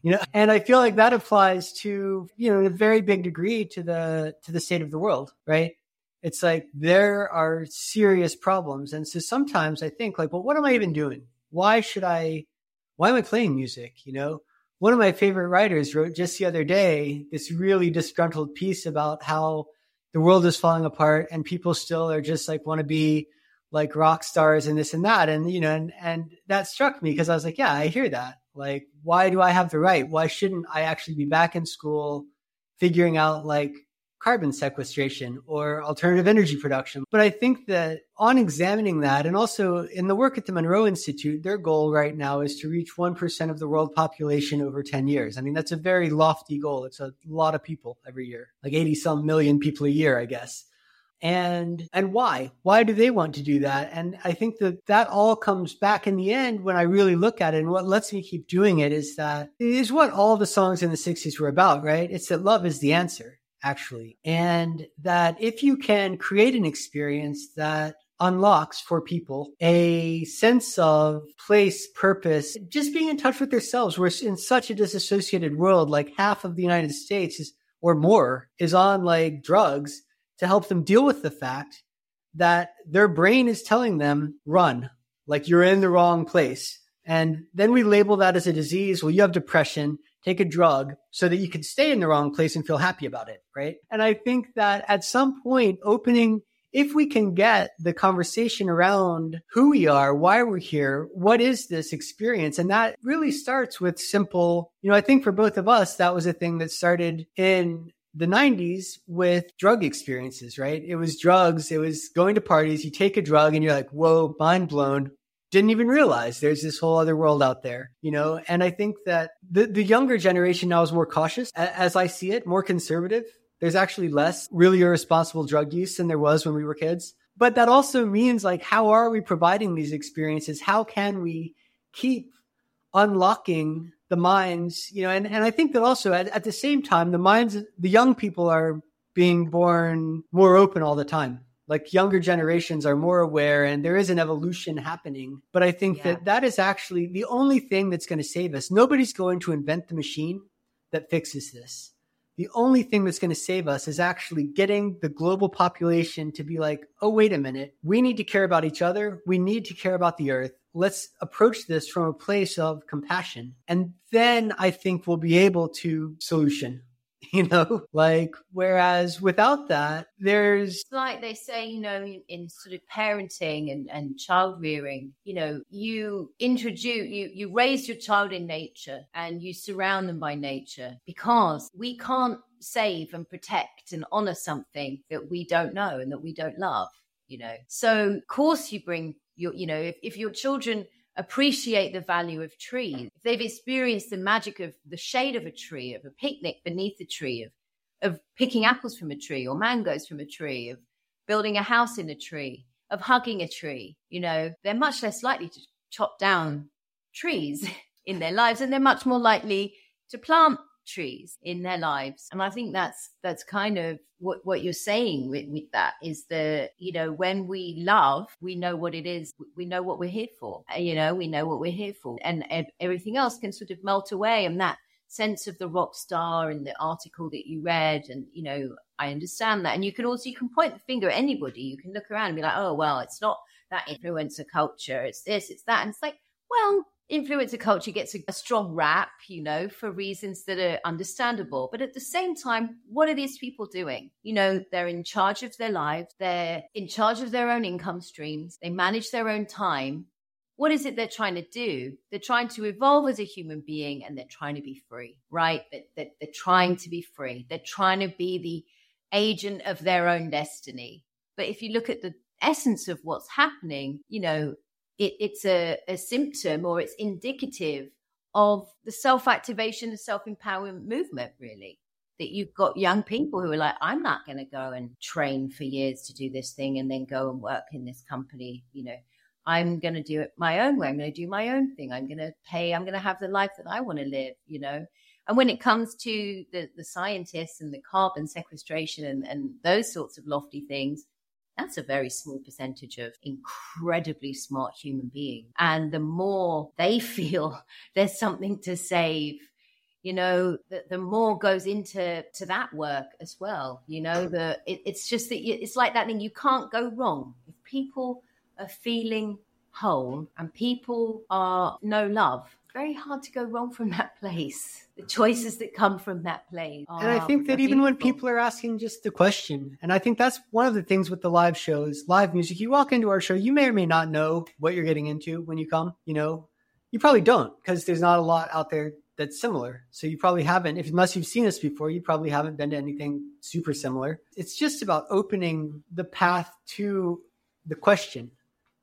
You know, and I feel like that applies to, you know, in a very big degree to the to the state of the world, right? It's like there are serious problems. And so sometimes I think like, well, what am I even doing? Why should I why am I playing music? You know, one of my favorite writers wrote just the other day this really disgruntled piece about how the world is falling apart and people still are just like want to be like rock stars and this and that. And, you know, and, and that struck me because I was like, yeah, I hear that. Like, why do I have the right? Why shouldn't I actually be back in school figuring out like carbon sequestration or alternative energy production. But I think that on examining that, and also in the work at the Monroe Institute, their goal right now is to reach 1% of the world population over 10 years. I mean, that's a very lofty goal. It's a lot of people every year, like 80 some million people a year, I guess. And, and why? Why do they want to do that? And I think that that all comes back in the end when I really look at it. And what lets me keep doing it is that it is what all the songs in the 60s were about, right? It's that love is the answer actually. And that if you can create an experience that unlocks for people a sense of place, purpose, just being in touch with themselves. We're in such a disassociated world, like half of the United States is, or more is on like drugs to help them deal with the fact that their brain is telling them, run, like you're in the wrong place. And then we label that as a disease. Well, you have depression, take a drug so that you can stay in the wrong place and feel happy about it. Right. And I think that at some point, opening, if we can get the conversation around who we are, why we're here, what is this experience? And that really starts with simple, you know, I think for both of us, that was a thing that started in the 90s with drug experiences, right? It was drugs, it was going to parties, you take a drug and you're like, whoa, mind blown. Didn't even realize there's this whole other world out there, you know? And I think that the, the younger generation now is more cautious, as I see it, more conservative. There's actually less really irresponsible drug use than there was when we were kids. But that also means like, how are we providing these experiences? How can we keep unlocking the minds, you know, and, and I think that also at, at the same time, the minds, the young people are being born more open all the time. Like younger generations are more aware and there is an evolution happening. But I think yeah. that that is actually the only thing that's going to save us. Nobody's going to invent the machine that fixes this. The only thing that's going to save us is actually getting the global population to be like, oh, wait a minute. We need to care about each other. We need to care about the earth let's approach this from a place of compassion. And then I think we'll be able to solution, you know, like, whereas without that, there's like they say, you know, in sort of parenting and, and child rearing, you know, you introduce, you, you raise your child in nature and you surround them by nature because we can't save and protect and honor something that we don't know and that we don't love you know. So of course you bring your, you know, if, if your children appreciate the value of trees, if they've experienced the magic of the shade of a tree, of a picnic beneath a tree, of of picking apples from a tree or mangoes from a tree, of building a house in a tree, of hugging a tree, you know, they're much less likely to chop down trees in their lives and they're much more likely to plant trees in their lives. And i think that's that's kind of what, what you're saying with, with that is that you know when we love we know what it is we know what we're here for you know we know what we're here for. And everything else can sort of melt away and that sense of the rock star and the article that you read and you know i understand that. And you can also you can point the finger at anybody. You can look around and be like oh well it's not that influencer culture. It's this it's that. And it's like well influencer culture gets a, a, strong rap, you know, for reasons that are understandable. But at the same time, what are these people doing? You know, they're in charge of their lives, they're in charge of their own income streams, they manage their own time. What is it they're trying to do? They're trying to evolve as a human being and they're trying to be free, right? That, that they're trying to be free. They're trying to be the agent of their own destiny. But if you look at the essence of what's happening, you know, it, it's a, a symptom or it's indicative of the self activation and self empowerment movement, really. That you've got young people who are like, I'm not going to go and train for years to do this thing and then go and work in this company. You know, I'm going to do it my own way. I'm going to do my own thing. I'm going to pay. I'm going to have the life that I want to live, you know. And when it comes to the, the scientists and the carbon sequestration and, and those sorts of lofty things, that's a very small percentage of incredibly smart human beings. And the more they feel there's something to save, you know, the, the more goes into to that work as well. You know, the it, it's just that you, it's like that thing. You can't go wrong if people are feeling whole and people are no love very hard to go wrong from that place. The choices that come from that place. and I think that even when people are asking just the question, and I think that's one of the things with the live shows, live music, you walk into our show, you may or may not know what you're getting into when you come, you know, you probably don't because there's not a lot out there that's similar. So you probably haven't, if unless you've seen us before, you probably haven't been to anything super similar. It's just about opening the path to the question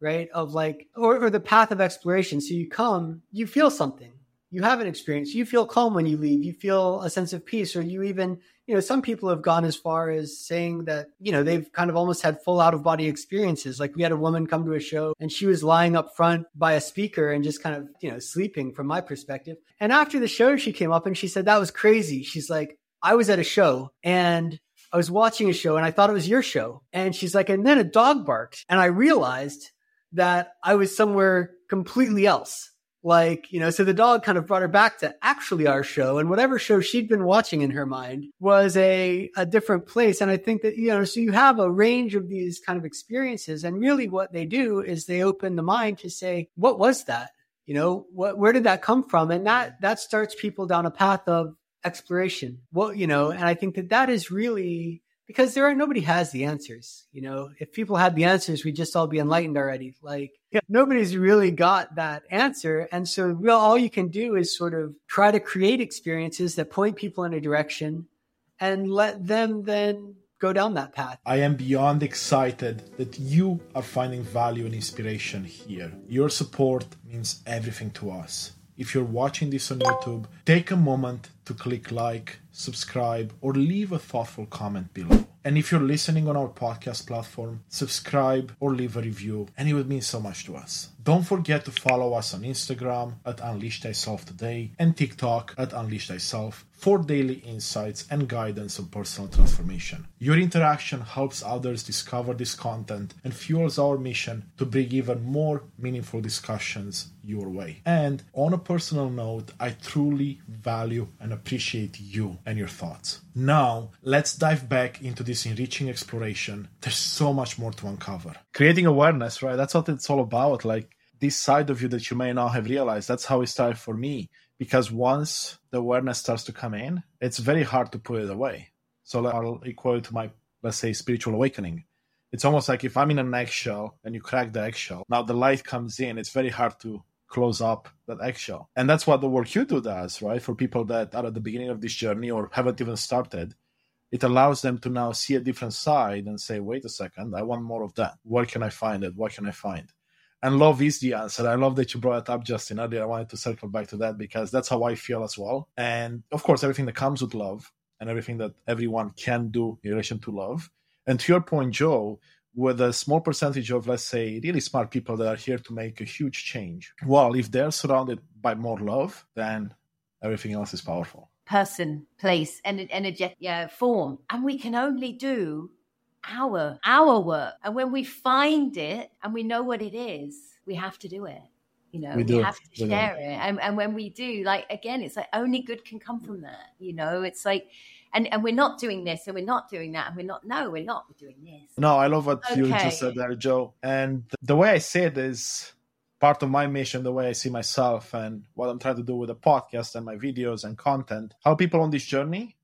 right? Of like, or, or the path of exploration. So you come, you feel something, you have an experience, you feel calm when you leave, you feel a sense of peace, or you even, you know, some people have gone as far as saying that, you know, they've kind of almost had full out of body experiences. Like we had a woman come to a show and she was lying up front by a speaker and just kind of, you know, sleeping from my perspective. And after the show, she came up and she said, that was crazy. She's like, I was at a show and I was watching a show and I thought it was your show. And she's like, and then a dog barked and I realized that I was somewhere completely else. like, you know, so the dog kind of brought her back to actually our show and whatever show she'd been watching in her mind was a, a different place. And I think that, you know, so you have a range of these kind of experiences and really what they do is they open the mind to say, what was that? You know, what, where did that come from? And that, that starts people down a path of exploration. Well, you know, and I think that that is really because there are nobody has the answers. You know, if people had the answers, we'd just all be enlightened already. Like yeah, nobody's really got that answer, and so real all you can do is sort of try to create experiences that point people in a direction, and let them then go down that path. I am beyond excited that you are finding value and inspiration here. Your support means everything to us. If you're watching this on YouTube, take a moment to click like, subscribe, or leave a thoughtful comment below. And if you're listening on our podcast platform, subscribe or leave a review, and it would mean so much to us. Don't forget to follow us on Instagram at Unleash Thyself Today and TikTok at Unleash Thyself for daily insights and guidance on personal transformation. Your interaction helps others discover this content and fuels our mission to bring even more meaningful discussions your way. And on a personal note, I truly value and appreciate you and your thoughts. Now, let's dive back into this enriching exploration. There's so much more to uncover. Creating awareness, right? That's what it's all about. Like this side of you that you may not have realized. That's how it started for me because once the awareness starts to come in, it's very hard to put it away. So I'll equate it to my, let's say, spiritual awakening. It's almost like if I'm in an eggshell and you crack the eggshell, now the light comes in, it's very hard to close up that eggshell. And that's what the work you do does, right? For people that are at the beginning of this journey or haven't even started, it allows them to now see a different side and say, wait a second, I want more of that. Where can I find it? What can I find? And love is the answer. I love that you brought it up, Justin. I wanted to circle back to that because that's how I feel as well. And of course, everything that comes with love and everything that everyone can do in relation to love. And to your point, Jo, with a small percentage of, let's say, really smart people that are here to make a huge change, well, if they're surrounded by more love, then everything else is powerful. Person, place, and energetic yeah, form. And we can only do our our work. And when we find it and we know what it is we have to do it you know we, we have to we share do. it. and, and when we do like again it's like only good can come from that you know? It's like and and we're not doing this and we're not doing that and we're not no we're not we're doing this. No i love what okay. you just said there Jo. And the way i say it is part of my mission the way i see myself and what i'm trying to do with the podcast and my videos and content how people on this journey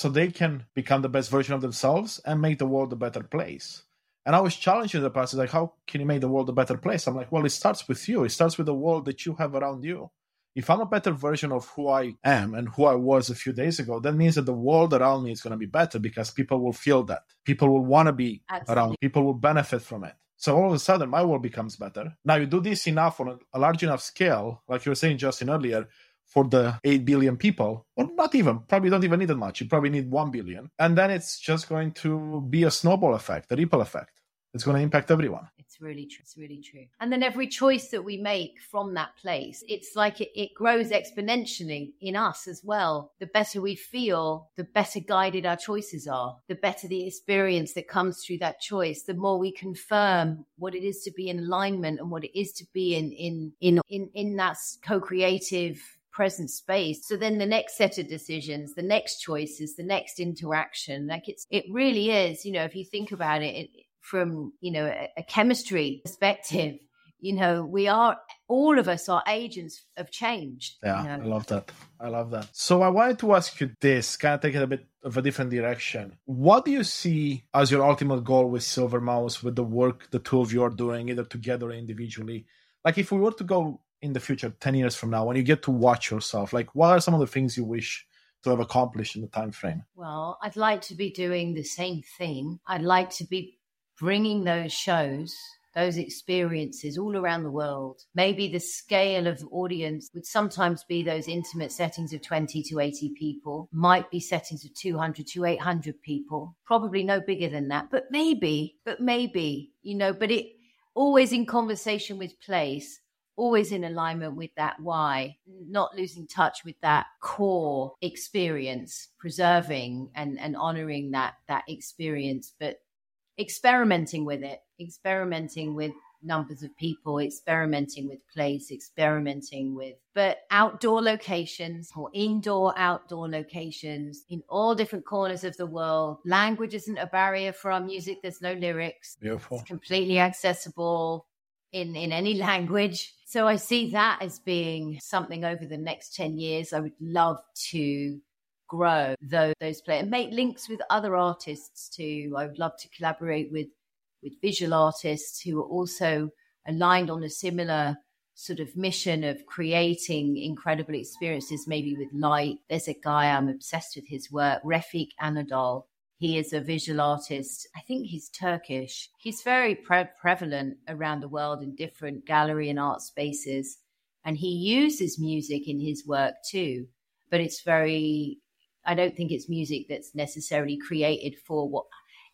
so they can become the best version of themselves and make the world a better place. And I was challenging the past, like, how can you make the world a better place? I'm like, well, it starts with you. It starts with the world that you have around you. If I'm a better version of who I am and who I was a few days ago, that means that the world around me is going to be better because people will feel that. People will want to be Absolutely. around. People will benefit from it. So all of a sudden, my world becomes better. Now, you do this enough on a large enough scale, like you were saying, Justin, earlier, for the 8 billion people, or not even, probably don't even need that much. You probably need 1 billion. And then it's just going to be a snowball effect, a ripple effect. It's going to impact everyone. It's really true. It's really true. And then every choice that we make from that place, it's like it, it grows exponentially in us as well. The better we feel, the better guided our choices are, the better the experience that comes through that choice, the more we confirm what it is to be in alignment and what it is to be in in in in, in that co-creative present space. So then the next set of decisions, the next choices, the next interaction, like it's, it really is, you know, if you think about it, it from, you know, a, a chemistry perspective, you know, we are, all of us are agents of change. Yeah, you know? I love that. I love that. So I wanted to ask you this, kind of take it a bit of a different direction. What do you see as your ultimate goal with SilverMouse, with the work the two of you are doing, either together or individually? Like if we were to go in the future 10 years from now when you get to watch yourself like what are some of the things you wish to have accomplished in the time frame? Well i'd like to be doing the same thing. I'd like to be bringing those shows those experiences all around the world. Maybe the scale of audience would sometimes be those intimate settings of 20 to 80 people, might be settings of 200 to 800 people, probably no bigger than that, but maybe, but maybe, you know, but it always in conversation with place always in alignment with that why, not losing touch with that core experience, preserving and, and honoring that that experience, but experimenting with it, experimenting with numbers of people, experimenting with plays, experimenting with, but outdoor locations or indoor, outdoor locations in all different corners of the world. Language isn't a barrier for our music. There's no lyrics. Beautiful. It's completely accessible in, in any language. So I see that as being something over the next 10 years. I would love to grow those, those players and make links with other artists too. I would love to collaborate with with visual artists who are also aligned on a similar sort of mission of creating incredible experiences, maybe with light. There's a guy I'm obsessed with his work, Refik Anadol. He is a visual artist. I think he's Turkish. He's very pre- prevalent around the world in different gallery and art spaces. And he uses music in his work too. But it's very, I don't think it's music that's necessarily created for what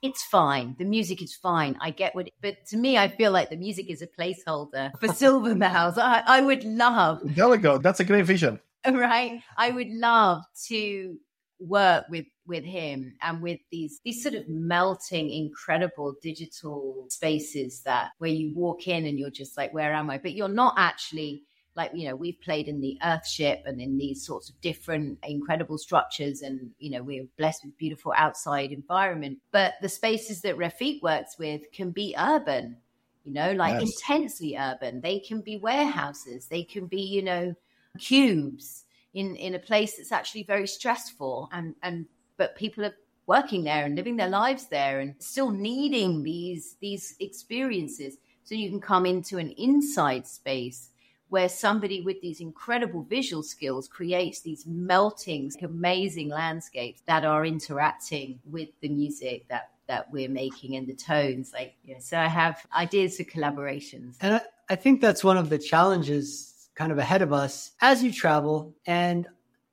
it's fine. The music is fine. I get what, but to me, I feel like the music is a placeholder for SilverMouse. I, I would love. There we go. That's a great vision. Right. I would love to work with with him and with these these sort of melting incredible digital spaces that where you walk in and you're just like where am i? But you're not actually like you know we've played in the earthship and in these sorts of different incredible structures and you know we're blessed with beautiful outside environment. But the spaces that Refik works with can be urban you know like yes. intensely urban. They can be warehouses. They can be you know cubes in in a place that's actually very stressful and and but people are working there and living their lives there and still needing these these experiences so you can come into an inside space where somebody with these incredible visual skills creates these melting, amazing landscapes that are interacting with the music that that we're making and the tones. Like, you know, so I have ideas for collaborations. And I, I think that's one of the challenges kind of ahead of us as you travel and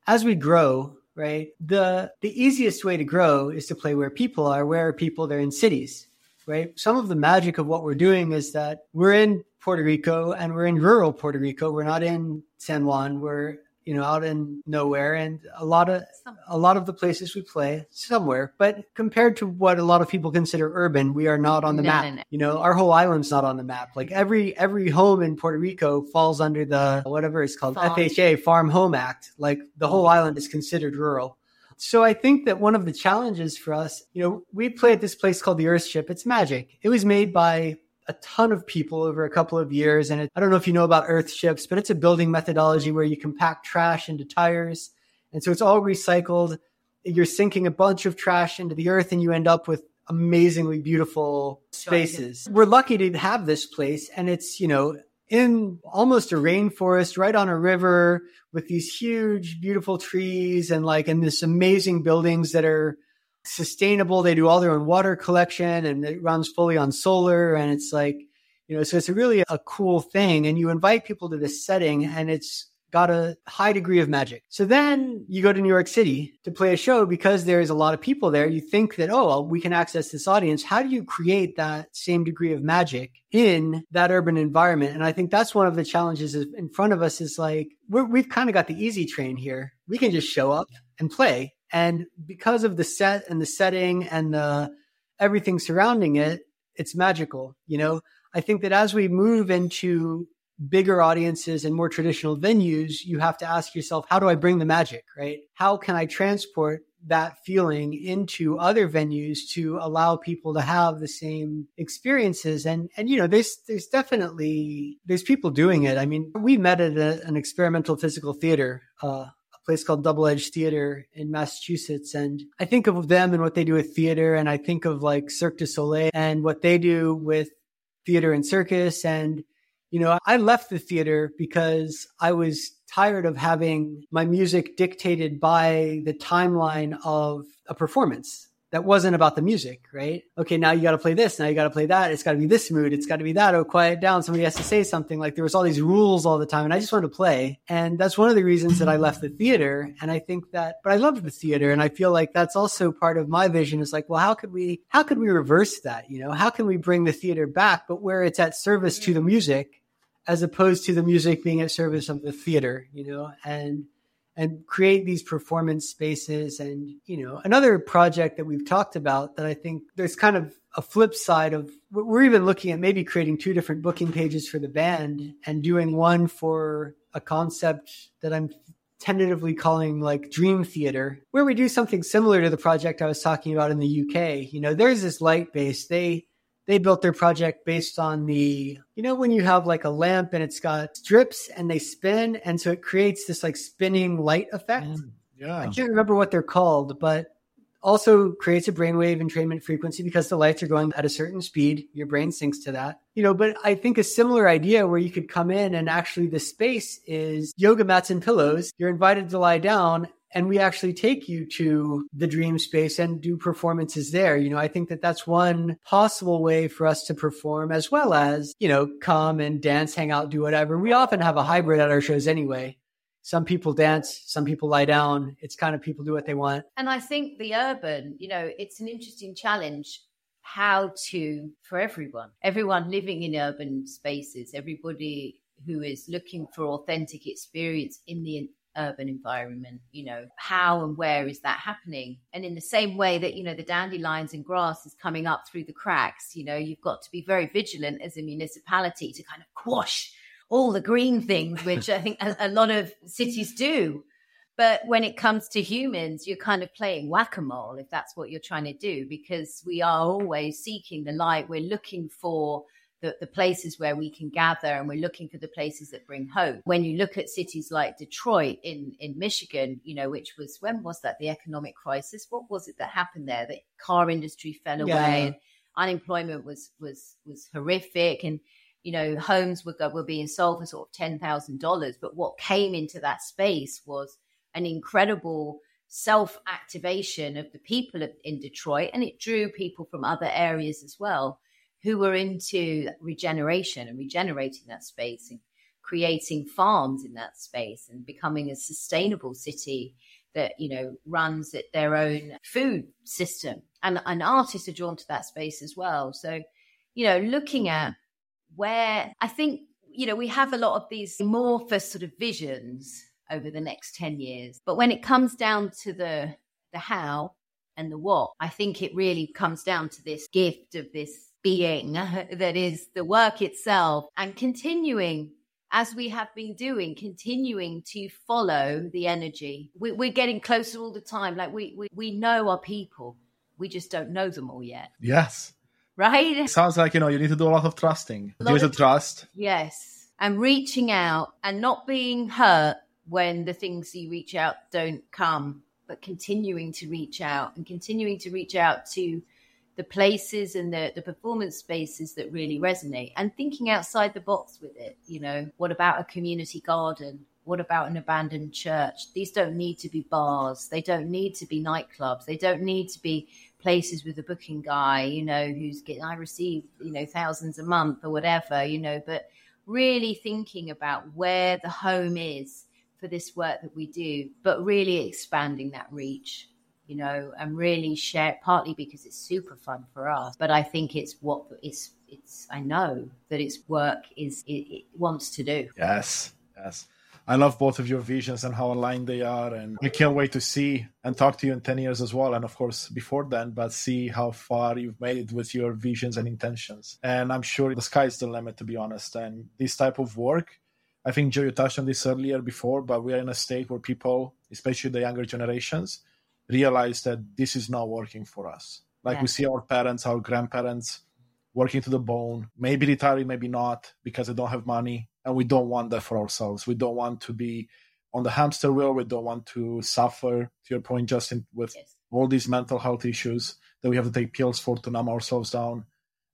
as we grow right the the easiest way to grow is to play where people are where are people they're in cities right some of the magic of what we're doing is that we're in Puerto Rico and we're in rural Puerto Rico. We're not in San Juan. We're you know out in nowhere and a lot of a lot of the places we play somewhere but compared to what a lot of people consider urban we are not on the no, map no, no. you know our whole island's not on the map like every every home in puerto rico falls under the whatever it's called Farm. fha farm home act like the whole mm-hmm. island is considered rural so I think that one of the challenges for us, you know, we play at this place called the Earthship. It's magic. It was made by a ton of people over a couple of years. And it, I don't know if you know about earth Earthships, but it's a building methodology where you compact trash into tires. And so it's all recycled. You're sinking a bunch of trash into the earth and you end up with amazingly beautiful spaces. We're lucky to have this place and it's, you know, in almost a rainforest right on a river with these huge beautiful trees and like and this amazing buildings that are sustainable. They do all their own water collection and it runs fully on solar. And it's like, you know, so it's a really a cool thing. And you invite people to this setting and it's got a high degree of magic. So then you go to New York City to play a show because there's a lot of people there. You think that, oh, well, we can access this audience. How do you create that same degree of magic in that urban environment? And I think that's one of the challenges in front of us is like, we have kind of got the easy train here. We can just show up and play and because of the set and the setting and the everything surrounding it, it's magical. You know, I think that as we move into bigger audiences and more traditional venues, you have to ask yourself, how do I bring the magic, right? How can I transport that feeling into other venues to allow people to have the same experiences and and you know there's there's definitely there's people doing it i mean we met at a, an experimental physical theater uh, place called Double Edge Theater in Massachusetts. And I think of them and what they do with theater. And I think of like Cirque du Soleil and what they do with theater and circus. And, you know, I left the theater because I was tired of having my music dictated by the timeline of a performance that wasn't about the music, right? Okay, now you got to play this. Now you got to play that. It's got to be this mood. It's got to be that. Oh, quiet down. Somebody has to say something. Like there was all these rules all the time, and I just wanted to play. And that's one of the reasons that I left the theater. And I think that, but I loved the theater, and I feel like that's also part of my vision. Is like, well, how could we, how could we reverse that? You know, how can we bring the theater back, but where it's at service to the mm. music, as opposed to the music being at service of the theater? You know, and and create these performance spaces. And, you know, another project that we've talked about that I think there's kind of a flip side of we're even looking at maybe creating two different booking pages for the band and doing one for a concept that I'm tentatively calling like dream theater where we do something similar to the project I was talking about in the UK. You know, there's this light base. They they built their project based on the you know when you have like a lamp and it's got strips and they spin and so it creates this like spinning light effect. Mm, yeah. I can't remember what they're called, but also creates a brainwave entrainment frequency because the lights are going at a certain speed. Your brain syncs to that. You know, but I think a similar idea where you could come in and actually the space is yoga mats and pillows. You're invited to lie down and we actually take you to the dream space and do performances there. You know, I think that that's one possible way for us to perform as well as, you know, come and dance, hang out, do whatever. We often have a hybrid at our shows anyway. Some people dance, some people lie down. It's kind of people do what they want. And I think the urban, you know, it's an interesting challenge how to, for everyone, everyone living in urban spaces, everybody who is looking for authentic experience in the urban environment you know how and where is that happening? And in the same way that you know the dandelions and grass is coming up through the cracks you know you've got to be very vigilant as a municipality to kind of quash all the green things which i think a, a lot of cities do. But when it comes to humans you're kind of playing whack-a-mole if that's what you're trying to do because we are always seeking the light. We're looking for the, the places where we can gather and we're looking for the places that bring hope. When you look at cities like Detroit in, in Michigan, you know, which was, when was that? The economic crisis? What was it that happened there? The car industry fell away yeah. and unemployment was, was, was horrific. And, you know, homes were, were being sold for sort of $10,000. But what came into that space was an incredible self activation of the people in Detroit, and it drew people from other areas as well who were into regeneration and regenerating that space and creating farms in that space and becoming a sustainable city that you know runs at their own food system. And, and artists are drawn to that space as well. So you know looking at where i think you know we have a lot of these amorphous sort of visions over the next 10 years. But when it comes down to the the how and the what i think it really comes down to this gift of this being that is the work itself and continuing as we have been doing, continuing to follow the energy. We, are getting closer all the time. Like we, we, we know our people. We just don't know them all yet. Yes. Right? sounds like, you know, you need to do a lot of trusting. There's a trust. Yes. And reaching out and not being hurt when the things you reach out don't come, but continuing to reach out and continuing to reach out to the places and the, the performance spaces that really resonate and thinking outside the box with it. You know, what about a community garden? What about an abandoned church? These don't need to be bars. They don't need to be nightclubs. They don't need to be places with a booking guy, you know, who's getting, I receive, you know, thousands a month or whatever, you know, but really thinking about where the home is for this work that we do, but really expanding that reach you know, and really share partly because it's super fun for us. But I think it's what it's it's I know that its work is it, it wants to do. Yes, yes. I love both of your visions and how aligned they are. And I can't wait to see and talk to you in 10 years as well. And of course, before then, but see how far you've made it with your visions and intentions. And I'm sure the sky's the limit, to be honest. And this type of work, I think, Jo, you touched on this earlier before, but we are in a state where people, especially the younger generations, realize that this is not working for us. Like yeah. we see our parents, our grandparents working to the bone, maybe retiring, maybe not, because they don't have money. And we don't want that for ourselves. We don't want to be on the hamster wheel. We don't want to suffer, to your point, Justin, with yes. all these mental health issues that we have to take pills for to numb ourselves down.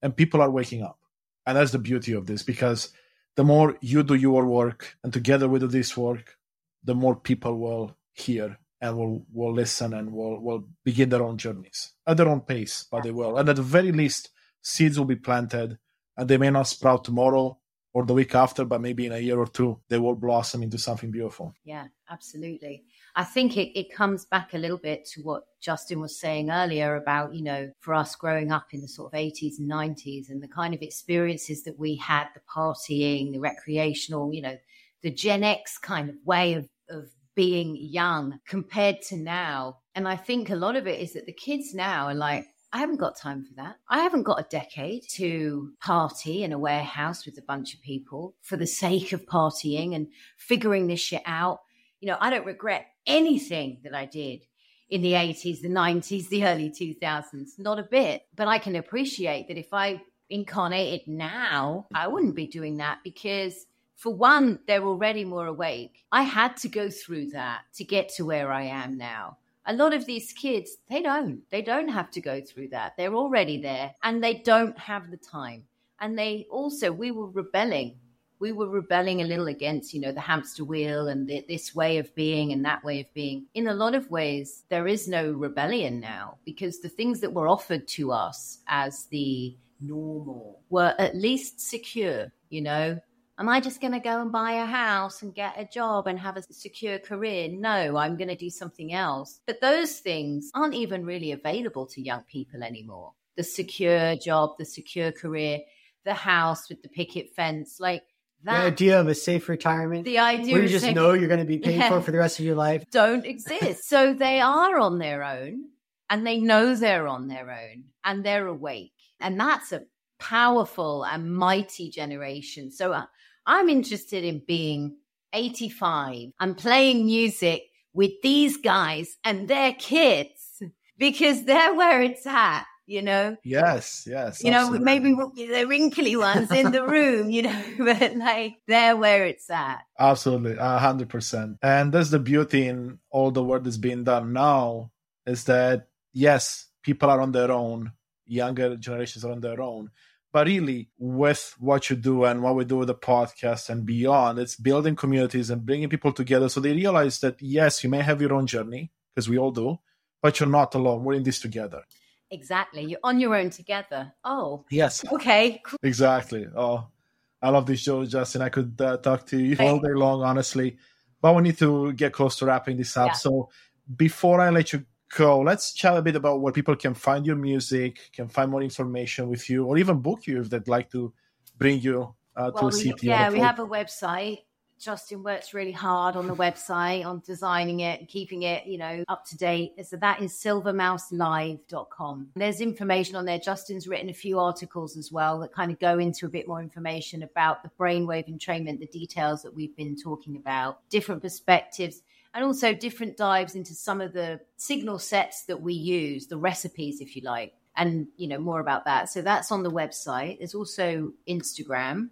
And people are waking up. And that's the beauty of this because the more you do your work and together we do this work, the more people will hear and will will listen and will will begin their own journeys at their own pace, but they will. And at the very least, seeds will be planted, and they may not sprout tomorrow or the week after, but maybe in a year or two, they will blossom into something beautiful. Yeah, absolutely. I think it, it comes back a little bit to what Justin was saying earlier about, you know, for us growing up in the sort of 80s and 90s and the kind of experiences that we had, the partying, the recreational, you know, the Gen X kind of way of, of being young compared to now. And I think a lot of it is that the kids now are like, I haven't got time for that. I haven't got a decade to party in a warehouse with a bunch of people for the sake of partying and figuring this shit out. You know, I don't regret anything that I did in the 80s, the 90s, the early 2000s, not a bit. But I can appreciate that if I incarnated now, I wouldn't be doing that because, for one, they're already more awake. I had to go through that to get to where I am now. A lot of these kids they don't. They don't have to go through that. They're already there and they don't have the time. And they also we were rebelling. We were rebelling a little against you know the hamster wheel and the, this way of being and that way of being. In a lot of ways there is no rebellion now because the things that were offered to us as the normal were at least secure you know Am I just going to go and buy a house and get a job and have a secure career? No, I'm going to do something else. But those things aren't even really available to young people anymore. The secure job, the secure career, the house with the picket fence, like that. The idea of a safe retirement. The idea where you just safe, know you're going to be paid yeah, for for the rest of your life. Don't exist. so they are on their own and they know they're on their own and they're awake. And that's a powerful and mighty generation. So uh, I'm interested in being 85 and playing music with these guys and their kids because they're where it's at you know? Yes yes you absolutely. know maybe the wrinkly ones in the room you know but like they're where it's at. Absolutely a hundred percent. And that's the beauty in all the work that's being done now is that yes people are on their own younger generations are on their own but really with what you do and what we do with the podcast and beyond it's building communities and bringing people together. So they realize that yes you may have your own journey because we all do but you're not alone. We're in this together. Exactly. You're on your own together. Oh. Yes. Okay. Cool. exactly. Oh i love this show justin. I could uh, talk to you all day long honestly. But we need to get close to wrapping this up. Yeah. so before i let you Cool. Let's chat a bit about where people can find your music, can find more information with you, or even book you if they'd like to bring you uh, well, to a city. Yeah, we have a website. Justin works really hard on the website, on designing it and keeping it, you know, up to date. So that is silvermouselive.com. There's information on there. Justin's written a few articles as well that kind of go into a bit more information about the brainwave entrainment, the details that we've been talking about, different perspectives and also different dives into some of the signal sets that we use, the recipes, if you like, and you know more about that. So that's on the website. There's also Instagram.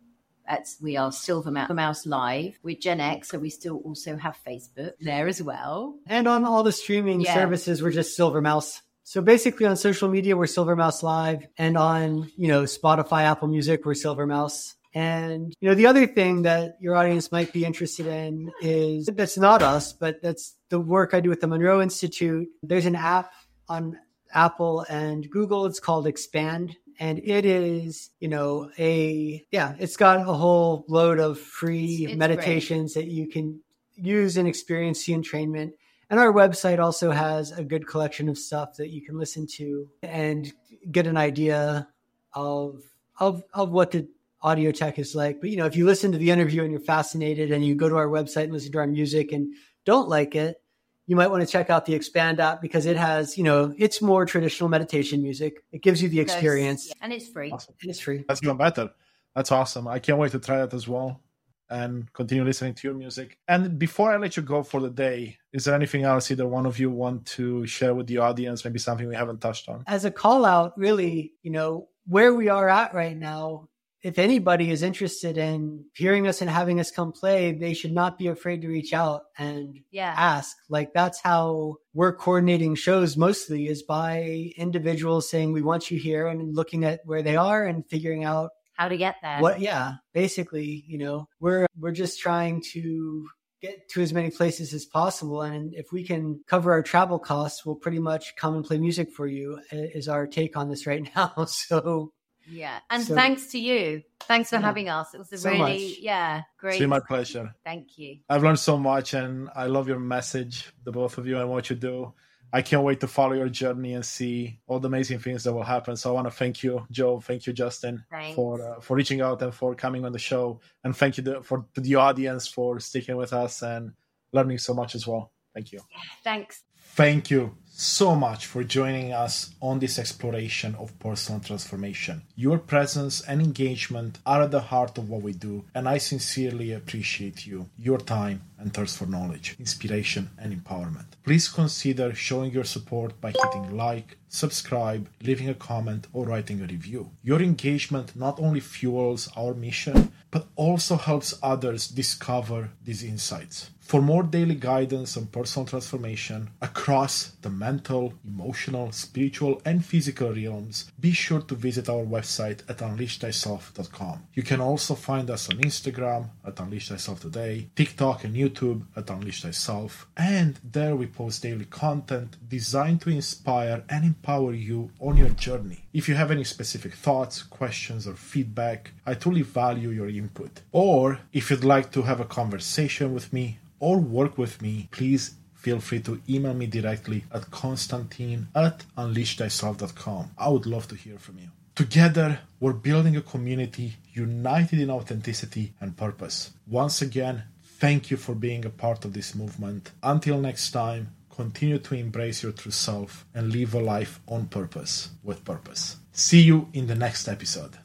That's we are SilverMouse Live. We're Gen X, so we still also have Facebook there as well. And on all the streaming yeah. services, we're just SilverMouse. So basically on social media, we're SilverMouse Live, and on you know Spotify, Apple Music, we're SilverMouse. And you know, the other thing that your audience might be interested in is that's not us, but that's the work I do with the Monroe Institute. There's an app on Apple and Google. It's called Expand. And it is, you know, a, yeah, it's got a whole load of free it's, it's meditations great. that you can use and experience the entrainment. And our website also has a good collection of stuff that you can listen to and get an idea of of of what to audio tech is like. But you know, if you listen to the interview and you're fascinated, and you go to our website and listen to our music and don't like it, you might want to check out the Expand app because it has, you know, it's more traditional meditation music. It gives you the experience, and it's free. Awesome. And it's free. That's even better. That's awesome. I can't wait to try that as well and continue listening to your music. And before I let you go for the day, is there anything else either one of you want to share with the audience? Maybe something we haven't touched on. As a call out, really, you know, where we are at right now if anybody is interested in hearing us and having us come play, they should not be afraid to reach out and yeah. ask. Like that's how we're coordinating shows mostly is by individuals saying we want you here and looking at where they are and figuring out how to get there. What yeah, basically, you know, we're we're just trying to get to as many places as possible and if we can cover our travel costs, we'll pretty much come and play music for you is our take on this right now. So yeah. And so, thanks to you. Thanks for yeah, having us. It was a so really, much. yeah, great. It's been my pleasure. Thank you. I've learned so much and I love your message, the both of you, and what you do. I can't wait to follow your journey and see all the amazing things that will happen. So I want to thank you, Jo. Thank you, Justin, Thanks. for uh, for reaching out and for coming on the show. And thank you to, for to the audience for sticking with us and learning so much as well. Thank you. Thanks. Thank you so much for joining us on this exploration of personal transformation. Your presence and engagement are at the heart of what we do, and I sincerely appreciate you, your time, and thirst for knowledge, inspiration, and empowerment. Please consider showing your support by hitting like, subscribe, leaving a comment, or writing a review. Your engagement not only fuels our mission, but also helps others discover these insights. For more daily guidance on personal transformation across the mental, emotional, spiritual, and physical realms, be sure to visit our website at unleashthyself.com. You can also find us on Instagram at Unleash Thyself Today, TikTok and YouTube at Unleash Thyself, and there we post daily content designed to inspire and empower you on your journey. If you have any specific thoughts, questions, or feedback, I truly value your input. Or if you'd like to have a conversation with me, or work with me, please feel free to email me directly at constantine at unleashthyself.com. I would love to hear from you. Together, we're building a community united in authenticity and purpose. Once again, thank you for being a part of this movement. Until next time, continue to embrace your true self and live a life on purpose with purpose. See you in the next episode.